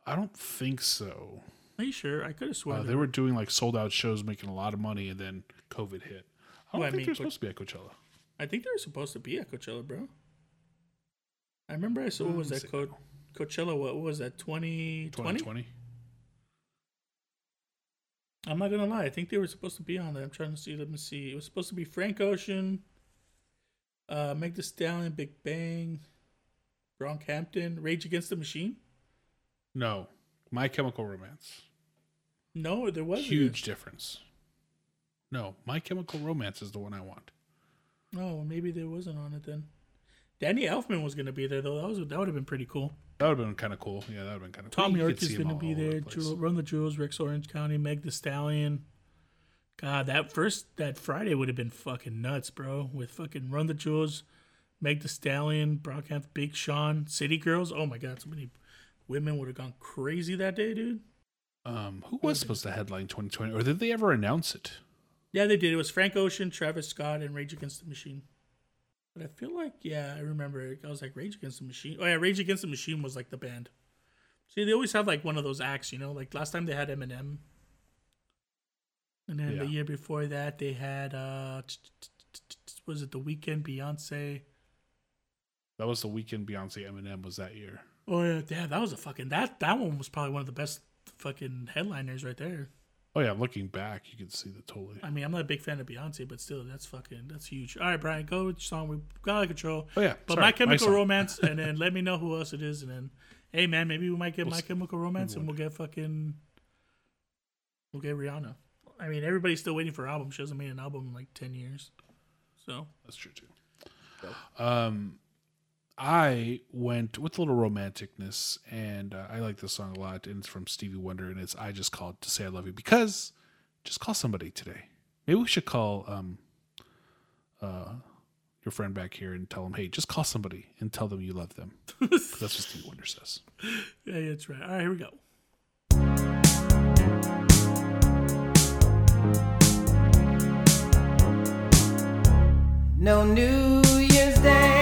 I don't think so. Are you sure? I could have sworn Uh, they were doing like sold out shows, making a lot of money, and then COVID hit. I don't Well, I think mean, they're supposed to be at Coachella. I think they were supposed to be at Coachella, bro. I remember I saw what was that see. Co- Coachella? What, was that? 2020? 2020. I'm not gonna lie. I think they were supposed to be on there. I'm trying to see. Let me see. It was supposed to be Frank Ocean, uh, Meg Thee Stallion, Big Bang, Brockhampton, Rage Against the Machine. No, My Chemical Romance. No, there wasn't. Huge difference. No, My Chemical Romance is the one I want. Oh, maybe there wasn't on it then. Danny Elfman was gonna be there though. That was that would have been pretty cool. That would have been kind of cool. Yeah, that would have been kind of cool. Tom You York is gonna be over the there. Jewel, Run the Jewels, Rex Orange County, Meg Thee Stallion. God, that first that Friday would have been fucking nuts, bro. With fucking Run the Jewels, Meg Thee Stallion, Brockhampton, Big Sean, City Girls. Oh my god, so many women would have gone crazy that day, dude. Um, who was supposed to headline 2020, or did they ever announce it? Yeah, they did. It was Frank Ocean, Travis Scott, and Rage Against the Machine. But I feel like, yeah, I remember. it. I was like, Rage Against the Machine. Oh yeah, Rage Against the Machine was like the band. See, they always have like one of those acts, you know. Like last time they had Eminem, and then the year before that they had uh, was it the Weeknd, Beyonce? That was the Weeknd Beyonce Eminem was that year. Oh yeah, yeah, that was a fucking that that one was probably one of the best fucking headliners right there. Oh yeah, looking back, you can see the totally. I mean, I'm not a big fan of Beyonce, but still, that's fucking that's huge. All right, Brian, go with your song. We got out of control. Oh yeah, But sorry, My Chemical song. Romance, *laughs* and then let me know who else it is, and then, hey man, maybe we might get We'll My see. Chemical Romance, and we'll get fucking, we'll get Rihanna. I mean, everybody's still waiting for her album. She hasn't made an album in like ten years, so That's true too. Um, I went with a little romanticness, and uh, I like this song a lot. And it's from Stevie Wonder, and it's "I Just Called to Say I Love You" because just call somebody today. Maybe we should call um, uh, your friend back here and tell them, hey, just call somebody and tell them you love them. *laughs* That's what Stevie Wonder says. yeah, yeah, that's right. All right, here we go. No New Year's Day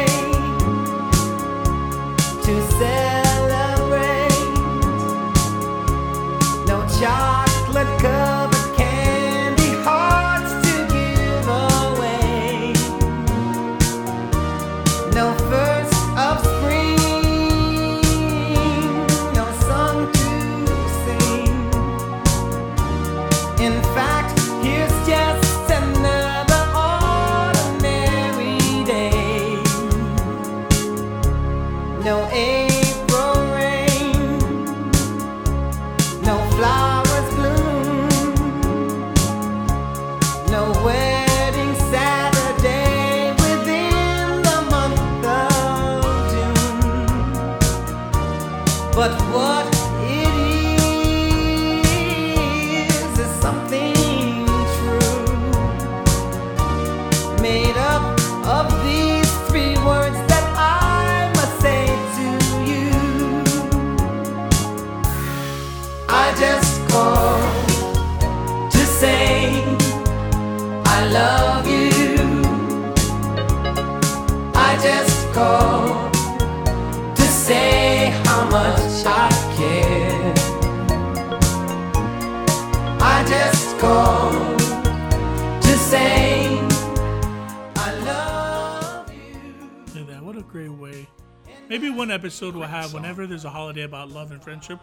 episode we'll have whenever there's a holiday about love and friendship.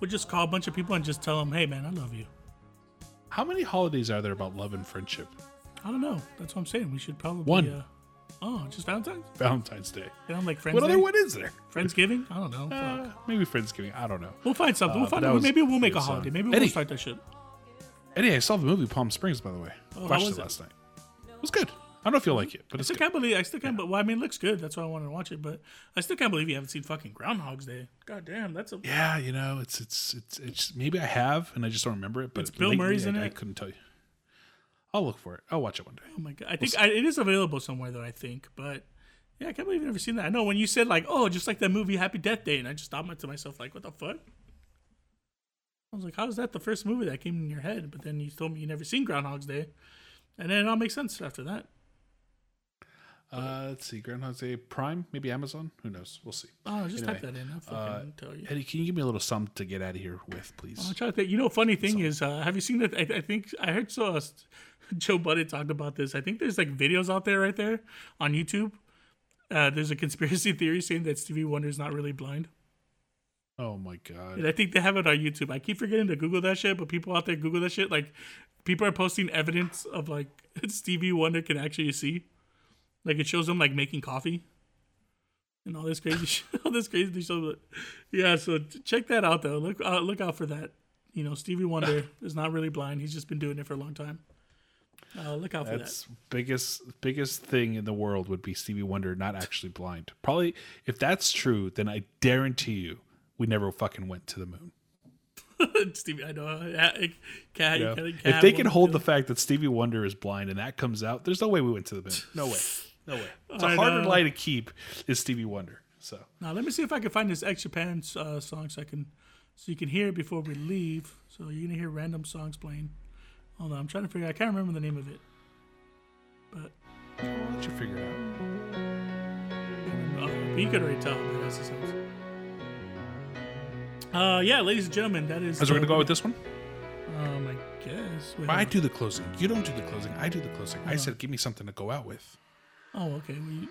We'll just call a bunch of people and just tell them, "Hey, man, I love you." How many holidays are there about love and friendship? I don't know. That's what I'm saying. We should probably. One. Uh, oh, just Valentine's. Valentine's Day. You know, like Friends What other Day? one is there? Friendsgiving. I don't know. Uh, Fuck. maybe Friendsgiving. I don't know. We'll find something. uh, we'll find. that was Maybe we'll make a holiday. Maybe Eddie. we'll start that shit. Eddie, I saw the movie Palm Springs, by the way. Oh, Watched it? last night. It was good. I don't know if you'll like it, but I it's still good. can't believe. I still can't. But well, I mean, it looks good. That's why I wanted to watch it. But I still can't believe you haven't seen fucking Groundhog's Day. God damn, that's a. Yeah, you know, it's it's it's it's maybe I have and I just don't remember it. But It's Bill Murray's in I it? I couldn't tell you. I'll look for it. I'll watch it one day. Oh my god! I think I, it is available somewhere though. I think, but yeah, I can't believe you've never seen that. I know when you said like, oh, just like that movie Happy Death Day, and I just thought to myself like, what the fuck? I was like, how is that the first movie that came in your head? But then you told me you never seen Groundhog's Day, and then it all makes sense after that. Uh, let's see, Groundhog's Day Prime, maybe Amazon. Who knows? We'll see. Oh, just type that in. I'll fucking tell you. Eddie, can you give me a little sum to get out of here with, please? I'm trying to think. You know, funny thing is, uh, have you seen that? I, I think I heard so. Uh, Joe Budden talked about this. I think there's like videos out there right there on YouTube. Uh, there's a conspiracy *laughs* theory saying that Stevie Wonder's not really blind. Oh my god. And I think they have it on YouTube. I keep forgetting to Google that shit, but people out there Google that shit. Like, people are posting evidence of like *laughs* Stevie Wonder can actually see. Like, it shows them like making coffee and all this crazy *laughs* shit. All this crazy stuff. But yeah, so check that out though. Look, uh, look out for that. You know, Stevie Wonder *laughs* is not really blind. He's just been doing it for a long time. Uh, look out for That's biggest biggest thing in the world would be Stevie Wonder not actually blind. Probably if that's true, then I guarantee you we never fucking went to the moon. *laughs* Stevie, I know. Uh, Can, You know? can- if they can hold the fact that Stevie Wonder is blind and that comes out, there's no way we went to the moon. No way. No way. It's a harder lie to keep is Stevie Wonder. So Now let me see if I can find this X Japan uh, song so I can so you can hear it before we leave. So you're gonna hear random songs playing. Hold on, I'm trying to figure. out. I can't remember the name of it, but, I'll let you figure it out. uh, but you could already tell. But that's the sounds. Uh, yeah, ladies and gentlemen, that is. As we're gonna go with this one? Um, I guess. Wait, I do the closing. You don't do the closing. I do the closing. I said give me something to go out with. Oh, okay. Well, you,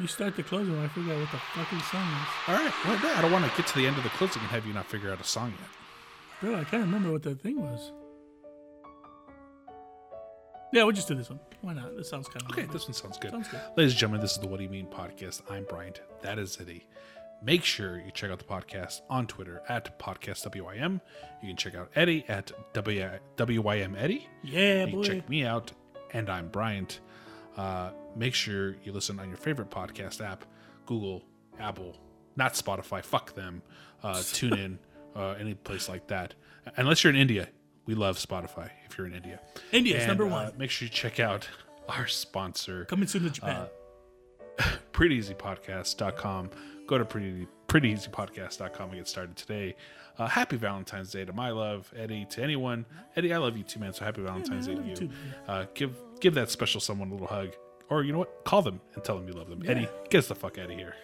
you start the closing when I figure out what the fucking song is. All right. Well, I don't want to get to the end of the closing and have you not figure out a song yet. Bro, I can't remember what that thing was. Yeah, we'll just do this one. Why not? This sounds kind of Okay, this one sounds good. Sounds good. Ladies and gentlemen, this is the What Do You Mean podcast. I'm Bryant. That is Eddie. Make sure you check out the podcast on Twitter at podcastWYM. You can check out Eddie at W- WYM Eddie. Yeah, You boy. can check me out, and I'm Bryant. Uh, make sure you listen on your favorite podcast app Google, Apple, not Spotify, fuck them, uh, *laughs* TuneIn, uh, any place like that. Unless you're in India. We love Spotify if you're in India. India's And, number uh, one. make sure you check out our sponsor, Coming soon to Japan. *laughs* uh, prettyeasypodcast.com. Go to pretty, prettyeasypodcast.com and get started today. Uh, happy Valentine's Day to my love, Eddie, to anyone. Eddie, I love you too, man. So happy Valentine's I Day to you too, Uh, give give that special someone a little hug. Or you know what? Call them and tell them you love them. Eddie, get us the fuck out of here.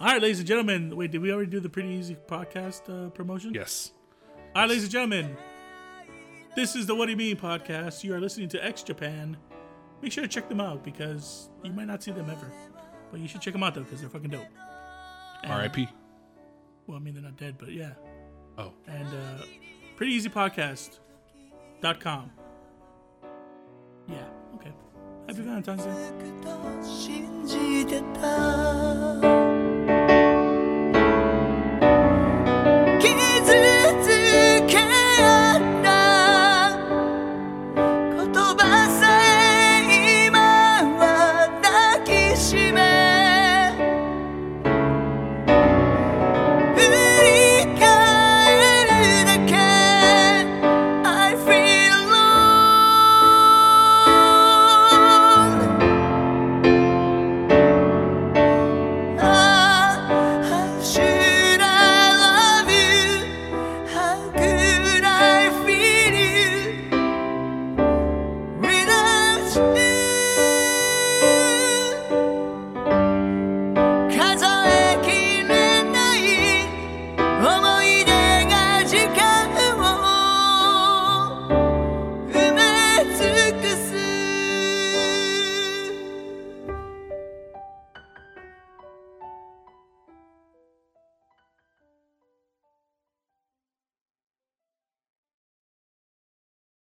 All right, ladies and gentlemen. Wait, did we already do the Pretty Easy podcast uh, promotion? Yes. All right, ladies and gentlemen. This is the What Do You Mean podcast. You are listening to X Japan. Make sure to check them out because you might not see them ever. But you should check them out though because they're fucking dope. Uh, R.I.P. Well, I mean, they're not dead, but yeah. Oh. And uh, prettyeasypodcast.com. Yeah, okay. Happy Valentine's Day.